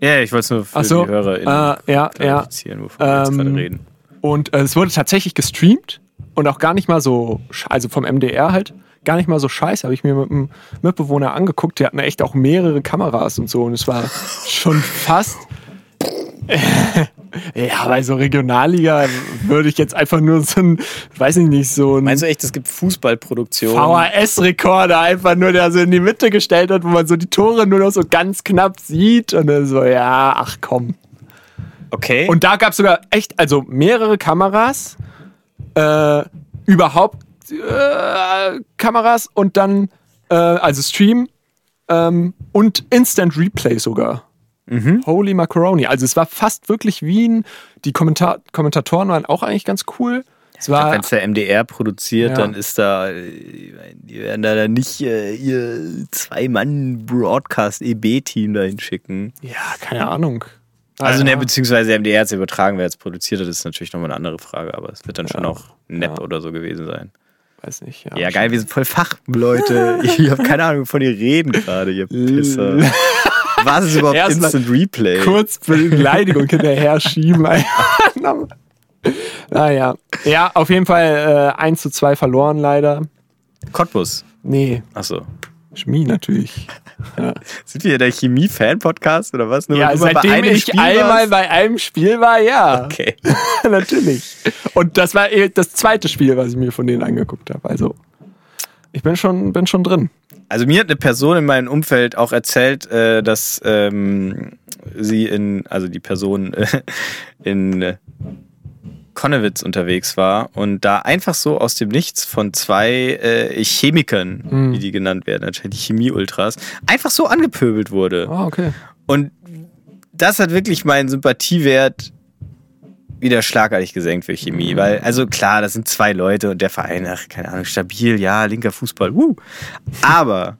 ja, ich wollte es nur für so, die HörerInnen äh, ja, ja. wovon wir jetzt Ähm, gerade reden. Und äh, es wurde tatsächlich gestreamt und auch gar nicht mal so, also vom MDR halt, gar nicht mal so scheiße. Habe ich mir mit einem Mitbewohner angeguckt, die hatten echt auch mehrere Kameras und so und es war schon fast. ja, bei so Regionalliga würde ich jetzt einfach nur so ein, weiß ich nicht, so ein Meinst du echt, es gibt Fußballproduktionen? VHS-Rekorder einfach nur, der so in die Mitte gestellt hat, wo man so die Tore nur noch so ganz knapp sieht und dann so, ja, ach komm. Okay. Und da gab es sogar echt, also mehrere Kameras, äh, überhaupt äh, Kameras und dann, äh, also Stream ähm, und Instant Replay sogar. Holy Macaroni. Also es war fast wirklich Wien. Die Kommentar Kommentatoren waren auch eigentlich ganz cool. Wenn es der MDR produziert, Ja. dann ist da, äh, die werden da nicht äh, ihr Zwei-Mann-Broadcast-EB-Team dahin schicken. ja, keine Ahnung. Also, ja. ne, beziehungsweise MDR hat es übertragen, wer jetzt produziert hat, ist natürlich nochmal eine andere Frage, aber es wird dann schon Ja. auch Nap Ja. oder so gewesen sein. Weiß nicht. Ja, geil, wir sind voll Fachleute. Ich habe keine Ahnung, wovon ihr reden gerade, ihr Pisser. Was ist überhaupt Erstmal Instant Replay? kurz Beleidigung hinterher schieben. naja. Ja, auf jeden Fall äh, 1 zu 2 verloren leider. Cottbus. Nee, Achso. Chemie natürlich. Sind wir der Chemie-Fan-Podcast oder was? Nur ja, seitdem ich Spiel einmal warst? bei einem Spiel war, ja. Okay. natürlich. Und das war eh das zweite Spiel, was ich mir von denen angeguckt habe. Also, ich bin schon, bin schon drin. Also mir hat eine Person in meinem Umfeld auch erzählt, äh, dass ähm, sie in, also die Person äh, in äh, Konnewitz unterwegs war und da einfach so aus dem Nichts von zwei äh, Chemikern, Hm. wie die genannt werden, anscheinend die Chemie-Ultras, einfach so angepöbelt wurde. Ah, okay. Und das hat wirklich meinen Sympathiewert wieder schlagartig gesenkt für Chemie. Weil, also klar, das sind zwei Leute und der Verein, ach, keine Ahnung, stabil, ja, linker Fußball, wuh. Aber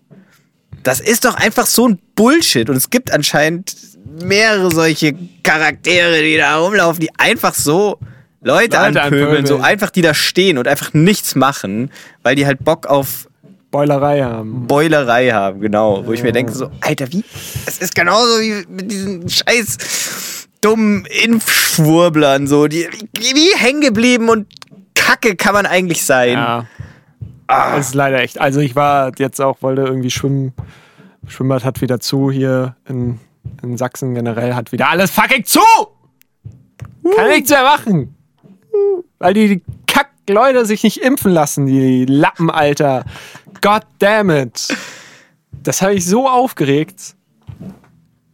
das ist doch einfach so ein Bullshit. Und es gibt anscheinend mehrere solche Charaktere, die da rumlaufen, die einfach so Leute, Leute anpöbeln, so einfach die da stehen und einfach nichts machen, weil die halt Bock auf Beulerei haben. Beulerei haben, genau. Wo ich mir denke, so, Alter, wie? Es ist genauso wie mit diesen scheiß dummen Impfschwurblern, so. Die, wie, hängen geblieben und kacke kann man eigentlich sein? Ja. Das ist leider echt. Also ich war jetzt auch, wollte irgendwie schwimmen. Schwimmbad hat wieder zu hier in, in Sachsen generell hat wieder alles fucking zu! Kann nichts mehr machen. Weil die, die Kack-Leute sich nicht impfen lassen, die Lappen, Alter. God damn it. Das habe ich so aufgeregt.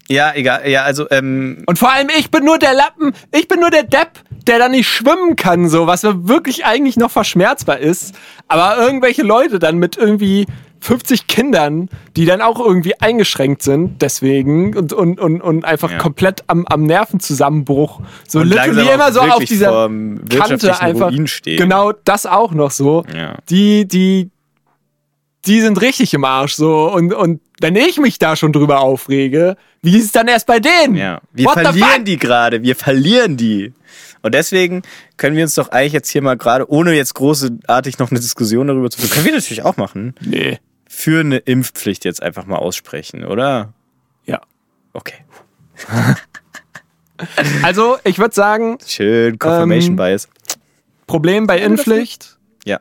Ja, egal. Ja, also, ähm, Und vor allem, ich bin nur der Lappen, ich bin nur der Depp, der da nicht schwimmen kann, so, was wirklich eigentlich noch verschmerzbar ist. Aber irgendwelche Leute dann mit irgendwie 50 Kindern, die dann auch irgendwie eingeschränkt sind, deswegen und, und, und, und einfach Ja. komplett am, am Nervenzusammenbruch. So Und literally immer so auf dieser Kante einfach. Ruin stehen. Genau, das auch noch so. Ja. Die, die, die sind richtig im Arsch so. Und, und wenn ich mich da schon drüber aufrege, wie ist es dann erst bei denen? ja. Wir What the verlieren die gerade. Wir verlieren die. Und deswegen können wir uns doch eigentlich jetzt hier mal gerade, ohne jetzt großartig noch eine Diskussion darüber zu führen, können wir natürlich auch machen, Nee. für eine Impfpflicht jetzt einfach mal aussprechen, oder? Ja. Okay. Also, ich würde sagen, Schön, Confirmation Ähm, Bias. Problem bei Impfpflicht, Ja.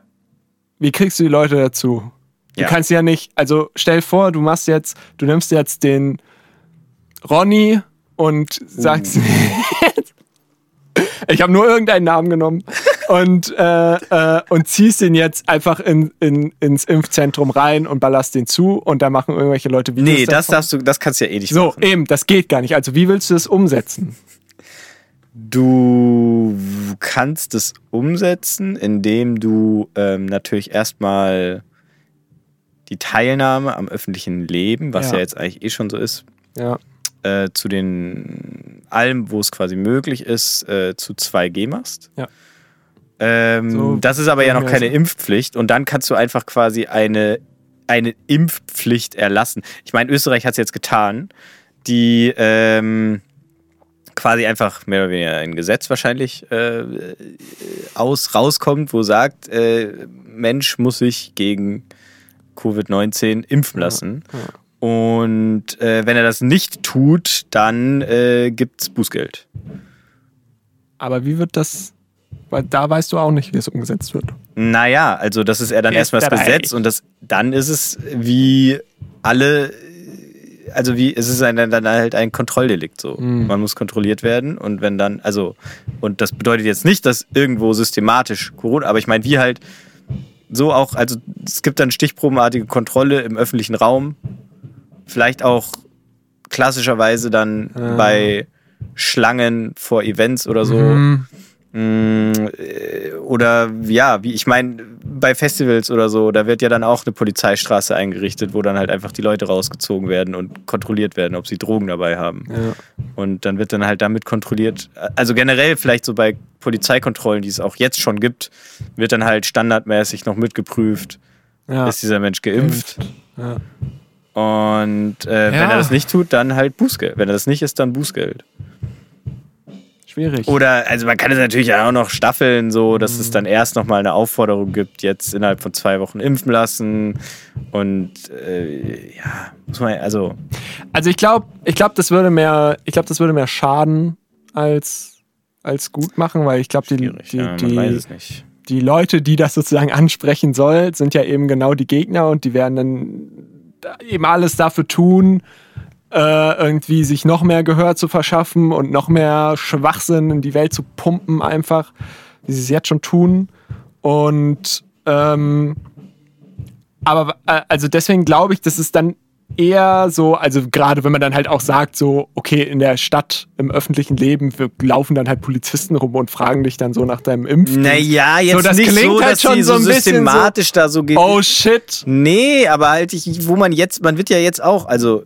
wie kriegst du die Leute dazu? Du Ja. kannst ja nicht, also stell vor, du machst jetzt, du nimmst jetzt den Ronny und sagst, ich habe nur irgendeinen Namen genommen und, äh, äh, und ziehst ihn jetzt einfach in, in, ins Impfzentrum rein und ballerst den zu und da machen irgendwelche Leute Videos Nee, das davon. darfst du, das kannst du ja eh nicht So, machen. eben, das geht gar nicht. Also wie willst du das umsetzen? Du kannst es umsetzen, indem du ähm, natürlich erstmal die Teilnahme am öffentlichen Leben, was ja, Ja. jetzt eigentlich eh schon so ist, Ja. äh, zu den allem, wo es quasi möglich ist, äh, zu 2G machst. Ja. Ähm, So das ist aber ja noch keine Impfpflicht und dann kannst du einfach quasi eine, eine Impfpflicht erlassen. Ich meine, Österreich hat es jetzt getan, die ähm, quasi einfach mehr oder weniger ein Gesetz wahrscheinlich äh, aus, rauskommt, wo sagt, äh, Mensch muss sich gegen Covid-19 impfen lassen. Und äh, wenn er das nicht tut, dann äh, gibt es Bußgeld. Aber wie wird das, weil da weißt du auch nicht, wie es umgesetzt wird. Naja, also das ist ja dann erstmal das. Gesetz und das, dann ist es wie alle, also wie, es ist ein, dann halt ein Kontrolldelikt so. Mhm. Man muss kontrolliert werden und wenn dann, also, und das bedeutet jetzt nicht, dass irgendwo systematisch Corona, aber ich meine, wie halt so auch, also es gibt dann stichprobenartige Kontrolle im öffentlichen Raum, vielleicht auch klassischerweise dann Ah. bei Schlangen vor Events oder so. Mhm. Mm, äh, Oder ja, wie ich meine, bei Festivals oder so, da wird ja dann auch eine Polizeistraße eingerichtet, wo dann halt einfach die Leute rausgezogen werden und kontrolliert werden, ob sie Drogen dabei haben. Ja. Und dann wird dann halt damit kontrolliert. Also generell vielleicht so bei Polizeikontrollen, die es auch jetzt schon gibt, wird dann halt standardmäßig noch mitgeprüft, Ja. ist dieser Mensch geimpft. Ja. Und äh, wenn er das nicht tut, dann halt Bußgeld. Wenn er das nicht ist, dann Bußgeld. Schwierig. Oder, also man kann es natürlich auch noch staffeln, so dass es dann erst nochmal eine Aufforderung gibt, jetzt innerhalb von zwei Wochen impfen lassen. Und äh, ja, muss man, also, Also ich glaube, ich glaube, das würde mehr, ich glaube, das würde mehr schaden als als gut machen, weil ich glaube, die, die, ja, die, die Leute, die das sozusagen ansprechen soll, sind ja eben genau die Gegner und die werden dann da eben alles dafür tun, äh, irgendwie sich noch mehr Gehör zu verschaffen und noch mehr Schwachsinn in die Welt zu pumpen, einfach, wie sie es jetzt schon tun. Und ähm, aber äh, also deswegen glaube ich, dass es dann eher so, also gerade wenn man dann halt auch sagt, so, okay, in der Stadt, im öffentlichen Leben, wir laufen dann halt Polizisten rum und fragen dich dann so nach deinem Impf. Naja, jetzt So, das nicht klingt so, halt dass schon die so so ein bisschen systematisch da so geht. Oh shit. Nee, aber halt, ich, wo man jetzt, man wird ja jetzt auch, also,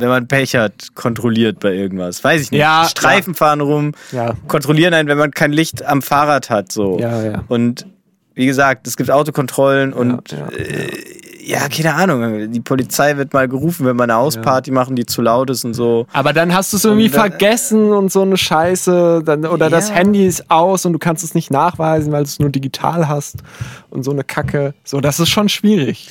wenn man Pech hat, kontrolliert bei irgendwas. Weiß ich nicht. Ja, Streifen fahren rum, Ja. kontrollieren einen, wenn man kein Licht am Fahrrad hat, so. Ja, ja. Und wie gesagt, es gibt Autokontrollen und ja, äh, ja, keine Ahnung. Die Polizei wird mal gerufen, wenn wir eine Hausparty machen, die zu laut ist und so. Aber dann hast du es irgendwie dann- vergessen und so eine Scheiße. Dann, oder das Ja. Handy ist aus und du kannst es nicht nachweisen, weil du es nur digital hast. Und so eine Kacke. So, das ist schon schwierig.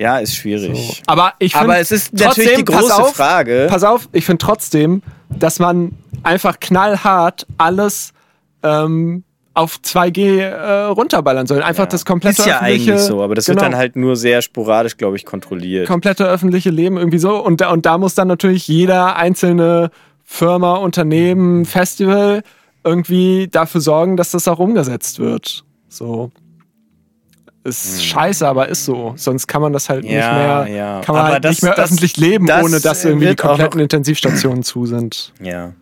Ja, ist schwierig. So. Aber ich finde. Aber es ist natürlich die pass große auf, Frage. Pass auf, ich finde trotzdem, dass man einfach knallhart alles ähm, auf 2G äh, runterballern soll. Einfach das komplette Ist ja öffentliche, eigentlich so, aber das genau, wird dann halt nur sehr sporadisch, glaube ich, kontrolliert. komplette öffentliche Leben irgendwie so. Und da, und da muss dann natürlich jeder einzelne Firma, Unternehmen, Festival irgendwie dafür sorgen, dass das auch umgesetzt wird. So. Ist scheiße, aber ist so. Sonst kann man das halt nicht. Ja, mehr, ja. kann man Aber halt das- nicht mehr das- öffentlich leben, das ohne dass irgendwie die kompletten Intensivstationen zu sind. Ja.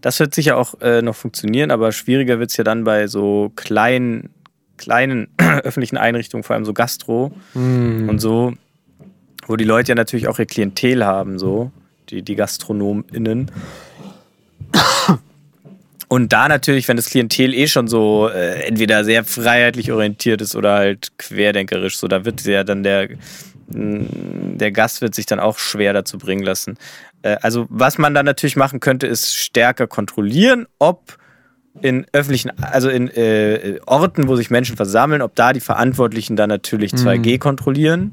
Das wird sicher auch äh, noch funktionieren, aber schwieriger wird es ja dann bei so kleinen, kleinen öffentlichen Einrichtungen, vor allem so Gastro Hm. und so, wo die Leute ja natürlich auch ihr Klientel haben, so, die, die GastronomInnen. Und da natürlich, wenn das Klientel eh schon so äh, entweder sehr freiheitlich orientiert ist oder halt querdenkerisch, so, da wird ja dann der, mh, der Gast wird sich dann auch schwer dazu bringen lassen. Äh, also, was man dann natürlich machen könnte, ist stärker kontrollieren, ob in öffentlichen, also in äh, Orten, wo sich Menschen versammeln, ob da die Verantwortlichen dann natürlich 2G kontrollieren.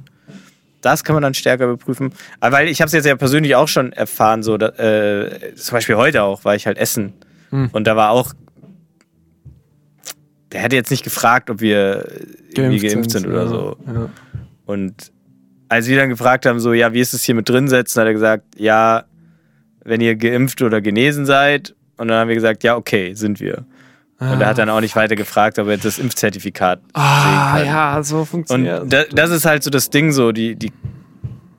Das kann man dann stärker überprüfen. Aber weil ich habe es jetzt ja persönlich auch schon erfahren, so da, äh, zum Beispiel heute auch, war ich halt essen. Hm. Und da war auch, der hätte jetzt nicht gefragt, ob wir irgendwie geimpft sind, oder ja, so. Ja. Und als wir dann gefragt haben, so, ja, wie ist es hier mit drin setzen, hat er gesagt, ja, wenn ihr geimpft oder genesen seid. Und dann haben wir gesagt, ja, okay, sind wir. Und er hat dann auch nicht weiter gefragt, ob er jetzt das Impfzertifikat Ah, sehen kann. ja, so Und funktioniert da, das ist halt so das Ding so, die, die,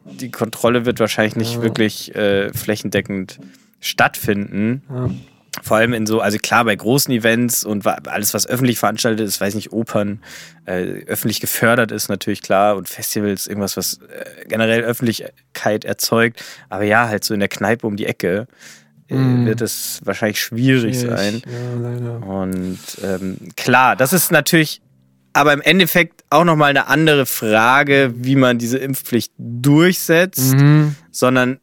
die Kontrolle wird wahrscheinlich nicht wirklich äh, flächendeckend stattfinden. Ja. Vor allem in so, also klar, bei großen Events und alles, was öffentlich veranstaltet ist, weiß nicht, Opern, äh, öffentlich gefördert ist natürlich klar und Festivals, irgendwas, was äh, generell Öffentlichkeit erzeugt. Aber ja, halt so in der Kneipe um die Ecke äh, Mm. wird es wahrscheinlich schwierig sein. Ja, leider. Und ähm, klar, das ist natürlich aber im Endeffekt auch nochmal eine andere Frage, wie man diese Impfpflicht durchsetzt, Mhm. sondern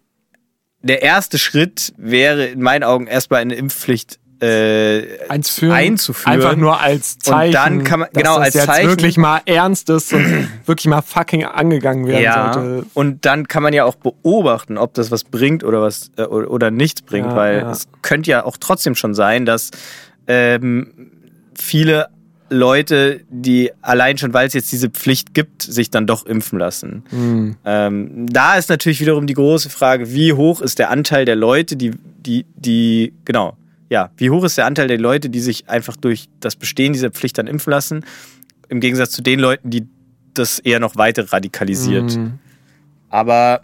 der erste Schritt wäre in meinen Augen erstmal eine Impfpflicht äh, Einzuführen, einzuführen. Einfach nur als Zeichen. dann kann man- dass genau, das als jetzt Zeichen. wirklich mal ernst ist und wirklich mal fucking angegangen werden ja, sollte. und dann kann man ja auch beobachten, ob das was bringt oder was äh, oder, oder nichts bringt, Ja, weil ja. es könnte ja auch trotzdem schon sein, dass ähm, viele Leute, die allein schon, weil es jetzt diese Pflicht gibt, sich dann doch impfen lassen. Hm. Ähm, da ist natürlich wiederum die große Frage, wie hoch ist der Anteil der Leute, die, die, die, genau, ja, wie hoch ist der Anteil der Leute, die sich einfach durch das Bestehen dieser Pflicht dann impfen lassen, im Gegensatz zu den Leuten, die das eher noch weiter radikalisiert. Mhm. Aber,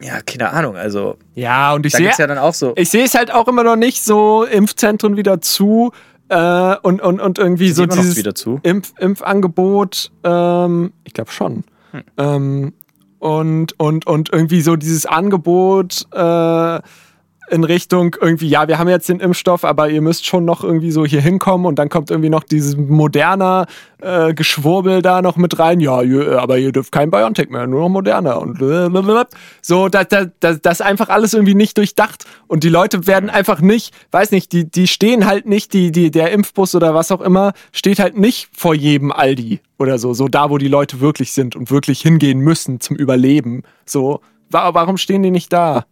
ja, keine Ahnung, also, Ja, und ich sehe gibt's ja dann auch so. ich sehe es halt auch immer noch nicht so, Impfzentren wieder zu äh, und, und, und irgendwie so dieses. Impf, Impfangebot, ähm, ich glaube schon. Hm. Ähm, und, und, und irgendwie so dieses Angebot äh, in Richtung irgendwie, ja, wir haben jetzt den Impfstoff, aber ihr müsst schon noch irgendwie so hier hinkommen und dann kommt irgendwie noch dieses moderner äh, Geschwurbel da noch mit rein. Ja, ihr, aber ihr dürft kein Biontech mehr, nur noch moderner und blablabla. so, das, das, das, einfach alles irgendwie nicht durchdacht und die Leute werden einfach nicht, weiß nicht, die, die stehen halt nicht, die, die, der Impfbus oder was auch immer, steht halt nicht vor jedem Aldi oder so, so da, wo die Leute wirklich sind und wirklich hingehen müssen zum Überleben. So, wa- warum stehen die nicht da?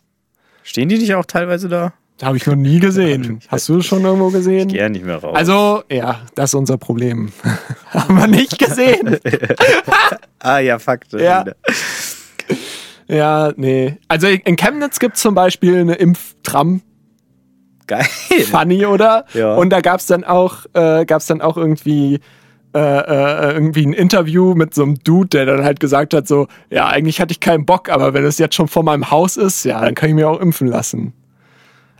Stehen die nicht auch teilweise da? Habe ich noch nie gesehen. Hast du es schon irgendwo gesehen? Gern nicht mehr raus. Also, ja, das ist unser Problem. Haben wir nicht gesehen. ah ja, Fakte. Ja. ja, nee. Also in Chemnitz gibt es zum Beispiel eine Impftram. Geil. Funny, oder? Ja. Und da gab es dann auch, äh, gab's dann auch irgendwie äh, äh, irgendwie ein Interview mit so einem Dude, der dann halt gesagt hat, so, ja, eigentlich hatte ich keinen Bock, aber wenn es jetzt schon vor meinem Haus ist, ja, dann kann ich mir auch impfen lassen.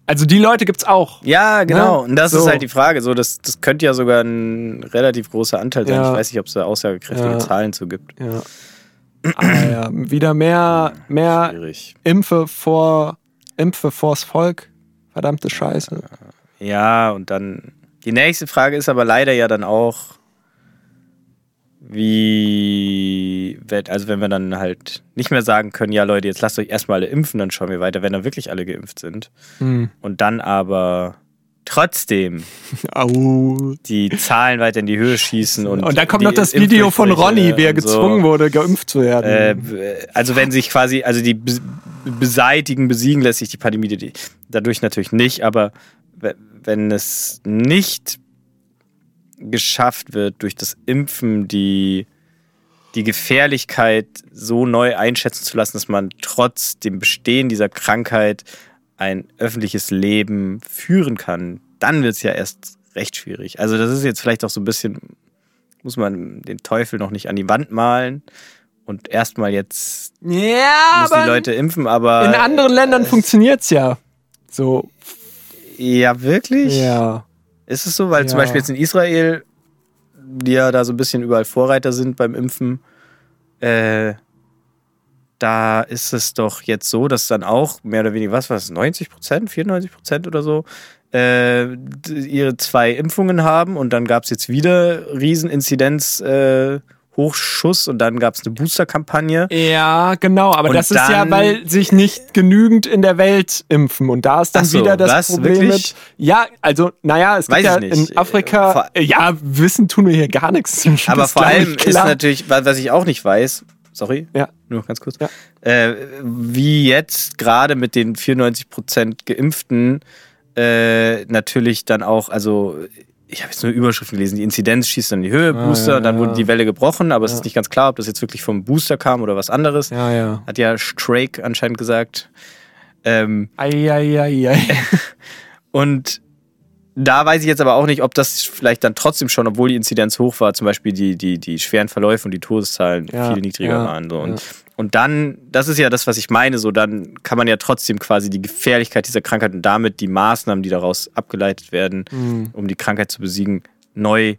Also die Leute gibt's auch. Ja, genau. Ne? Und das So. ist halt die Frage. So, das, das könnte ja sogar ein relativ großer Anteil sein. Ja. Ich weiß nicht, ob es da aussagekräftige Ja. Zahlen zu gibt. Ja. Ah, ja. Wieder mehr, mehr Schwierig. Impfe vor, Impfe vors Volk. Verdammte Scheiße. Ja, und dann. Die nächste Frage ist aber leider ja dann auch, wie, also wenn wir dann halt nicht mehr sagen können, ja Leute, jetzt lasst euch erstmal alle impfen, dann schauen wir weiter, wenn dann wirklich alle geimpft sind. Hm. Und dann aber trotzdem Au. die Zahlen weiter in die Höhe schießen. Und, Und dann kommt noch das Video von Ronny, wie er und so. gezwungen wurde, geimpft zu werden. Äh, also wenn sich quasi, also die be- beseitigen, besiegen lässt sich die Pandemie die- dadurch natürlich nicht, aber we- wenn es nicht geschafft wird, durch das Impfen die, die Gefährlichkeit so neu einschätzen zu lassen, dass man trotz dem Bestehen dieser Krankheit ein öffentliches Leben führen kann, dann wird es ja erst recht schwierig. Also das ist jetzt vielleicht auch so ein bisschen, muss man den Teufel noch nicht an die Wand malen und erstmal jetzt ja, müssen die Leute impfen, aber in anderen Ländern funktioniert's ja. So, ja wirklich? ja. Ist es so? Weil zum Ja. Beispiel jetzt in Israel, die ja da so ein bisschen überall Vorreiter sind beim Impfen, äh, da ist es doch jetzt so, dass dann auch mehr oder weniger, was war es, 90 Prozent, 94 Prozent oder so, äh, ihre zwei Impfungen haben und dann gab es jetzt wieder Rieseninzidenz, äh, Hochschuss und dann gab es eine Booster-Kampagne. Ja, genau, aber Und das ist ja, weil sich nicht genügend in der Welt impfen. Und da ist dann so, wieder das was? Problem Wirklich? mit. Ja, also, naja, es gibt Weiß ja ich nicht. in Afrika. Vor- Äh, ja, wissen tun wir hier gar nichts. Aber Das vor glaub allem ist natürlich, wa- was ich auch nicht weiß, sorry, Ja. nur noch ganz kurz, Ja. äh, wie jetzt gerade mit den 94% Geimpften äh, natürlich dann auch, also ich habe jetzt nur Überschriften gelesen, die Inzidenz schießt dann in die Höhe, Ah, Booster, ja, dann ja. wurde die Welle gebrochen, aber es Ja. ist nicht ganz klar, ob das jetzt wirklich vom Booster kam oder was anderes. Ja, ja. Hat ja Strake anscheinend gesagt. Ähm, Eieiei. und da weiß ich jetzt aber auch nicht, ob das vielleicht dann trotzdem schon, obwohl die Inzidenz hoch war, zum Beispiel die, die, die schweren Verläufe und die Todeszahlen viel niedriger waren. So. Und, ja. Und dann, das ist ja das, was ich meine, so dann kann man ja trotzdem quasi die Gefährlichkeit dieser Krankheit und damit die Maßnahmen, die daraus abgeleitet werden, Hm. um die Krankheit zu besiegen, neu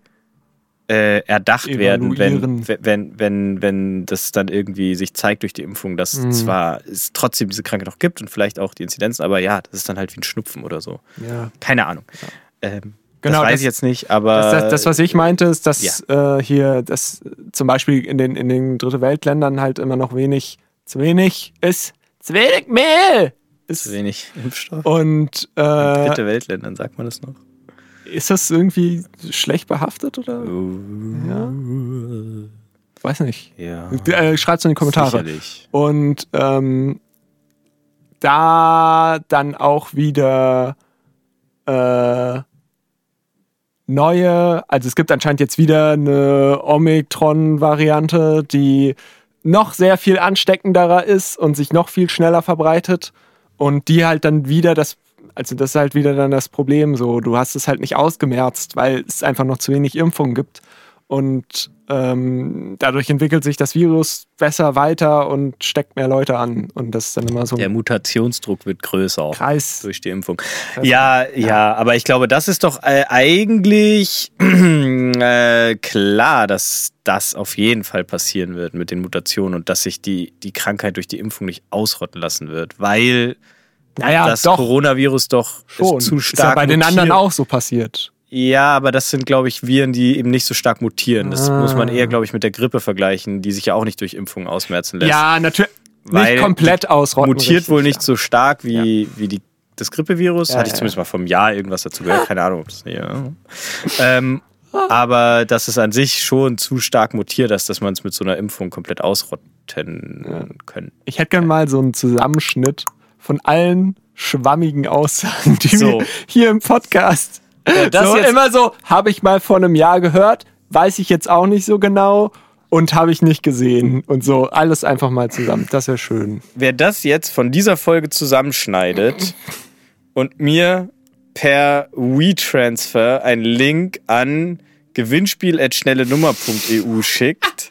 äh, erdacht werden, wenn, Evaluieren. wenn, wenn, wenn das dann irgendwie sich zeigt durch die Impfung, dass Mhm. zwar es trotzdem diese Krankheit noch gibt und vielleicht auch die Inzidenzen, aber ja, das ist dann halt wie ein Schnupfen oder so. Ja. Keine Ahnung. Ähm, Genau, das weiß das- ich jetzt nicht, aber. Das, das, das, was ich meinte, ist, dass äh, hier das zum Beispiel in den, in den Dritte Weltländern halt immer noch wenig, zu wenig ist, zu wenig Mehl ist. zu wenig Impfstoff. Und äh, Dritte Weltländern, sagt man das noch? ist das irgendwie schlecht behaftet oder? Ja. Weiß nicht. Ja. Äh, Schreibt es in die Kommentare. Sicherlich. Und ähm, da dann auch wieder äh, neue, also es gibt anscheinend jetzt wieder eine Omikron-Variante, die noch sehr viel ansteckenderer ist und sich noch viel schneller verbreitet. Und die halt dann wieder das, also das ist halt wieder dann das Problem. So, du hast es halt nicht ausgemerzt, weil es einfach noch zu wenig Impfungen gibt und ähm, dadurch entwickelt sich das Virus besser weiter und steckt mehr Leute an und das ist dann immer so Der Mutationsdruck wird größer auch Kreis. durch die Impfung. Ja, ja, aber ich glaube, das ist doch äh, eigentlich äh, klar, dass das auf jeden Fall passieren wird mit den Mutationen und dass sich die, die Krankheit durch die Impfung nicht ausrotten lassen wird, weil Naja, das doch, Coronavirus doch schon. zu ist ja stark bei den anderen auch so passiert. Ja, aber das sind, glaube ich, Viren, die eben nicht so stark mutieren. Das Ah. muss man eher, glaube ich, mit der Grippe vergleichen, die sich ja auch nicht durch Impfungen ausmerzen lässt. Ja, natürlich. Nicht komplett ausrotten. Mutiert richtig, wohl nicht ja. so stark wie, wie die, das Grippevirus. Ja, Hatte ich ja, zumindest mal vom Jahr irgendwas dazu gehört. Keine Ahnung, ob das ja. ähm, Aber dass es an sich schon zu stark mutiert ist, dass man es mit so einer Impfung komplett ausrotten können. Ich hätte gern mal so einen Zusammenschnitt von allen schwammigen Aussagen, die So. wir hier im Podcast. Das so jetzt- immer so, habe ich mal vor einem Jahr gehört, weiß ich jetzt auch nicht so genau und habe ich nicht gesehen und so alles einfach mal zusammen. Das wäre schön. Wer das jetzt von dieser Folge zusammenschneidet und mir per WeTransfer einen Link an gewinnspiel.schnellenummer.eu schickt,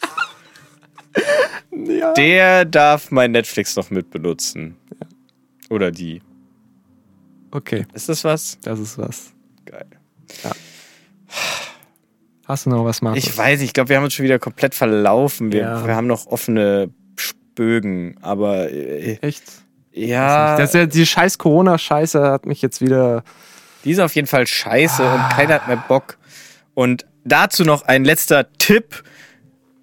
Ja. der darf mein Netflix noch mitbenutzen. Oder die. Okay, Ist das was? das ist was. Geil. Hast du noch was, Markus? Ich weiß nicht, ich glaube, wir haben uns schon wieder komplett verlaufen. Wir, Ja. wir haben noch offene Spögen, aber äh, Echt? ja, Das ja, die scheiß Corona-Scheiße hat mich jetzt wieder. die ist auf jeden Fall scheiße Ah. und keiner hat mehr Bock. Und dazu noch ein letzter Tipp,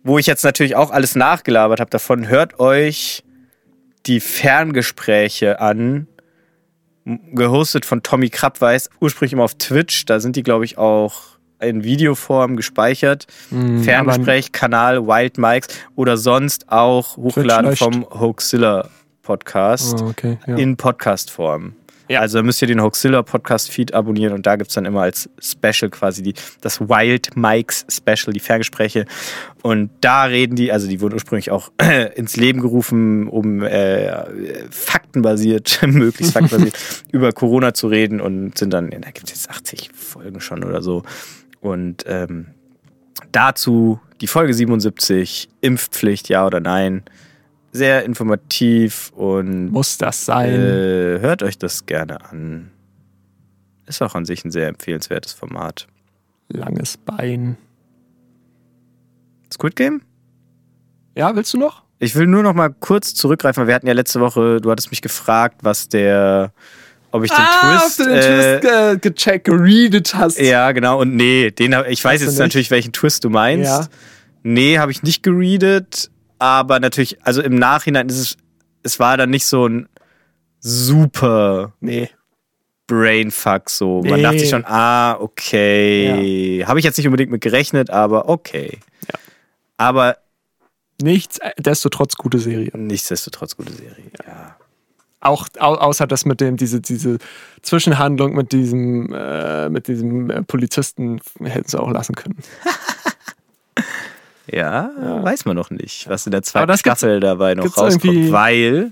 wo ich jetzt natürlich auch alles nachgelabert habe davon. Hört euch die Ferngespräche an, gehostet von Tommy Krabweis, ursprünglich immer auf Twitch. Da sind die, glaube ich, auch in Videoform gespeichert. Hm, Ferngespräch, Kanal Wild Mikes oder sonst auch hochgeladen vom Hoaxilla Podcast Oh, okay. Ja. in Podcast-Form. Ja. Also müsst ihr den Hoaxilla Podcast-Feed abonnieren und da gibt es dann immer als Special quasi die, das Wild Mikes Special, die Ferngespräche. Und da reden die, also die wurden ursprünglich auch ins Leben gerufen, um äh, faktenbasiert, möglichst faktenbasiert, über Corona zu reden und sind dann, da gibt es jetzt 80 Folgen schon oder so. Und ähm, dazu die Folge 77, Impfpflicht, ja oder nein. Sehr informativ und Muss das sein? äh, hört euch das gerne an. Ist auch an sich ein sehr empfehlenswertes Format. Langes Bein. Squid Game? Ja, willst du noch? Ich will nur noch mal kurz zurückgreifen, weil wir hatten ja letzte Woche, du hattest mich gefragt, was der, ob ich den Twist, ob du den äh, Twist ge gecheckt, geredet hast. ja genau und nee, den ich weiß Hast jetzt natürlich, welchen Twist du meinst. Ja. Nee, habe ich nicht geredet, aber natürlich, also im Nachhinein ist es, es war dann nicht so ein super Nee. Brainfuck so. Man Nee. dachte sich schon, ah, okay. Habe ich jetzt nicht unbedingt mit gerechnet, aber okay. Ja. Aber Nichtsdestotrotz gute Serie. Nichtsdestotrotz gute Serie. Ja. Auch au außer das mit dem, diese, diese Zwischenhandlung mit diesem, äh, mit diesem äh, Polizisten hätten sie auch lassen können. Ja, weiß man noch nicht, was in der Aber zweiten Staffel dabei noch rauskommt, weil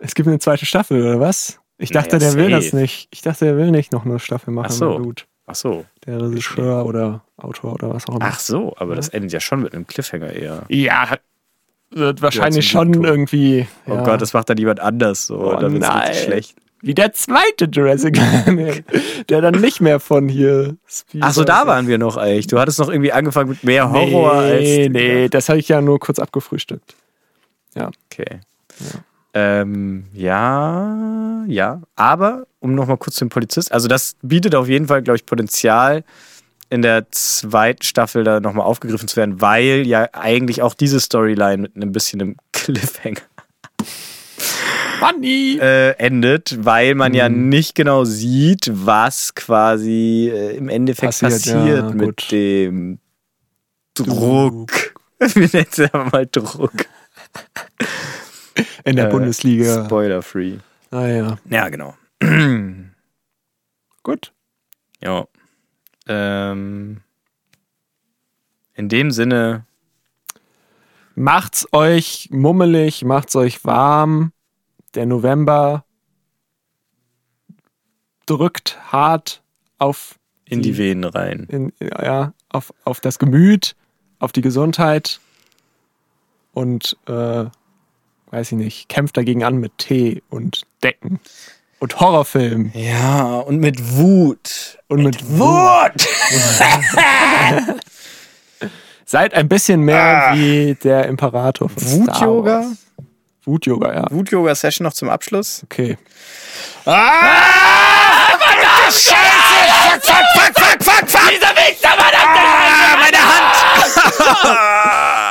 Es gibt eine zweite Staffel, oder was? Ich dachte, Naja, der will safe. das nicht. Ich dachte, der will nicht noch eine Staffel machen. Ach so. Blut. ach so, Der Regisseur oder Autor oder was auch immer. ach so, aber das endet ja schon mit einem Cliffhanger eher. Ja, wird wahrscheinlich schon irgendwie. Oh ja. Gott, das macht dann jemand anders so, Oh dann wird's richtig nein. schlecht. Wie der zweite Jurassic Park, der dann nicht mehr von hier. Ach so, da waren wir noch eigentlich. Du hattest noch irgendwie angefangen mit mehr Horror nee, als Nee, das habe ich ja nur kurz abgefrühstückt. Okay. Ähm, ja, ja. Aber, um nochmal kurz dem Polizist, also das bietet auf jeden Fall, glaube ich, Potenzial, in der zweiten Staffel da nochmal aufgegriffen zu werden, weil ja eigentlich auch diese Storyline mit einem bisschen einem Cliffhanger Money! äh, endet, weil man ja Mhm. nicht genau sieht, was quasi äh, im Endeffekt Passiert, passiert, ja, mit gut. dem Druck. Wir nennen es einfach mal Druck. In der Äh, Bundesliga. Spoiler-free. Naja, Ja, genau. gut. Ja. Ähm, in dem Sinne, Macht's euch mummelig, macht's euch warm. Der November drückt hart auf in die Venen rein. in, ja, auf, auf das Gemüt, auf die Gesundheit und äh, weiß ich nicht, kämpft dagegen an mit Tee und Decken und Horrorfilmen Ja, und mit Wut. und mit, Wut! Seid ein bisschen mehr wie der Imperator von Wut-Yoga? Wut-Yoga, ja. Wut-Yoga-Session noch zum Abschluss. Okay. Ah! Scheiße! Fuck, fuck, fuck, fuck, fuck! Dieser Weg, da war meine Hand!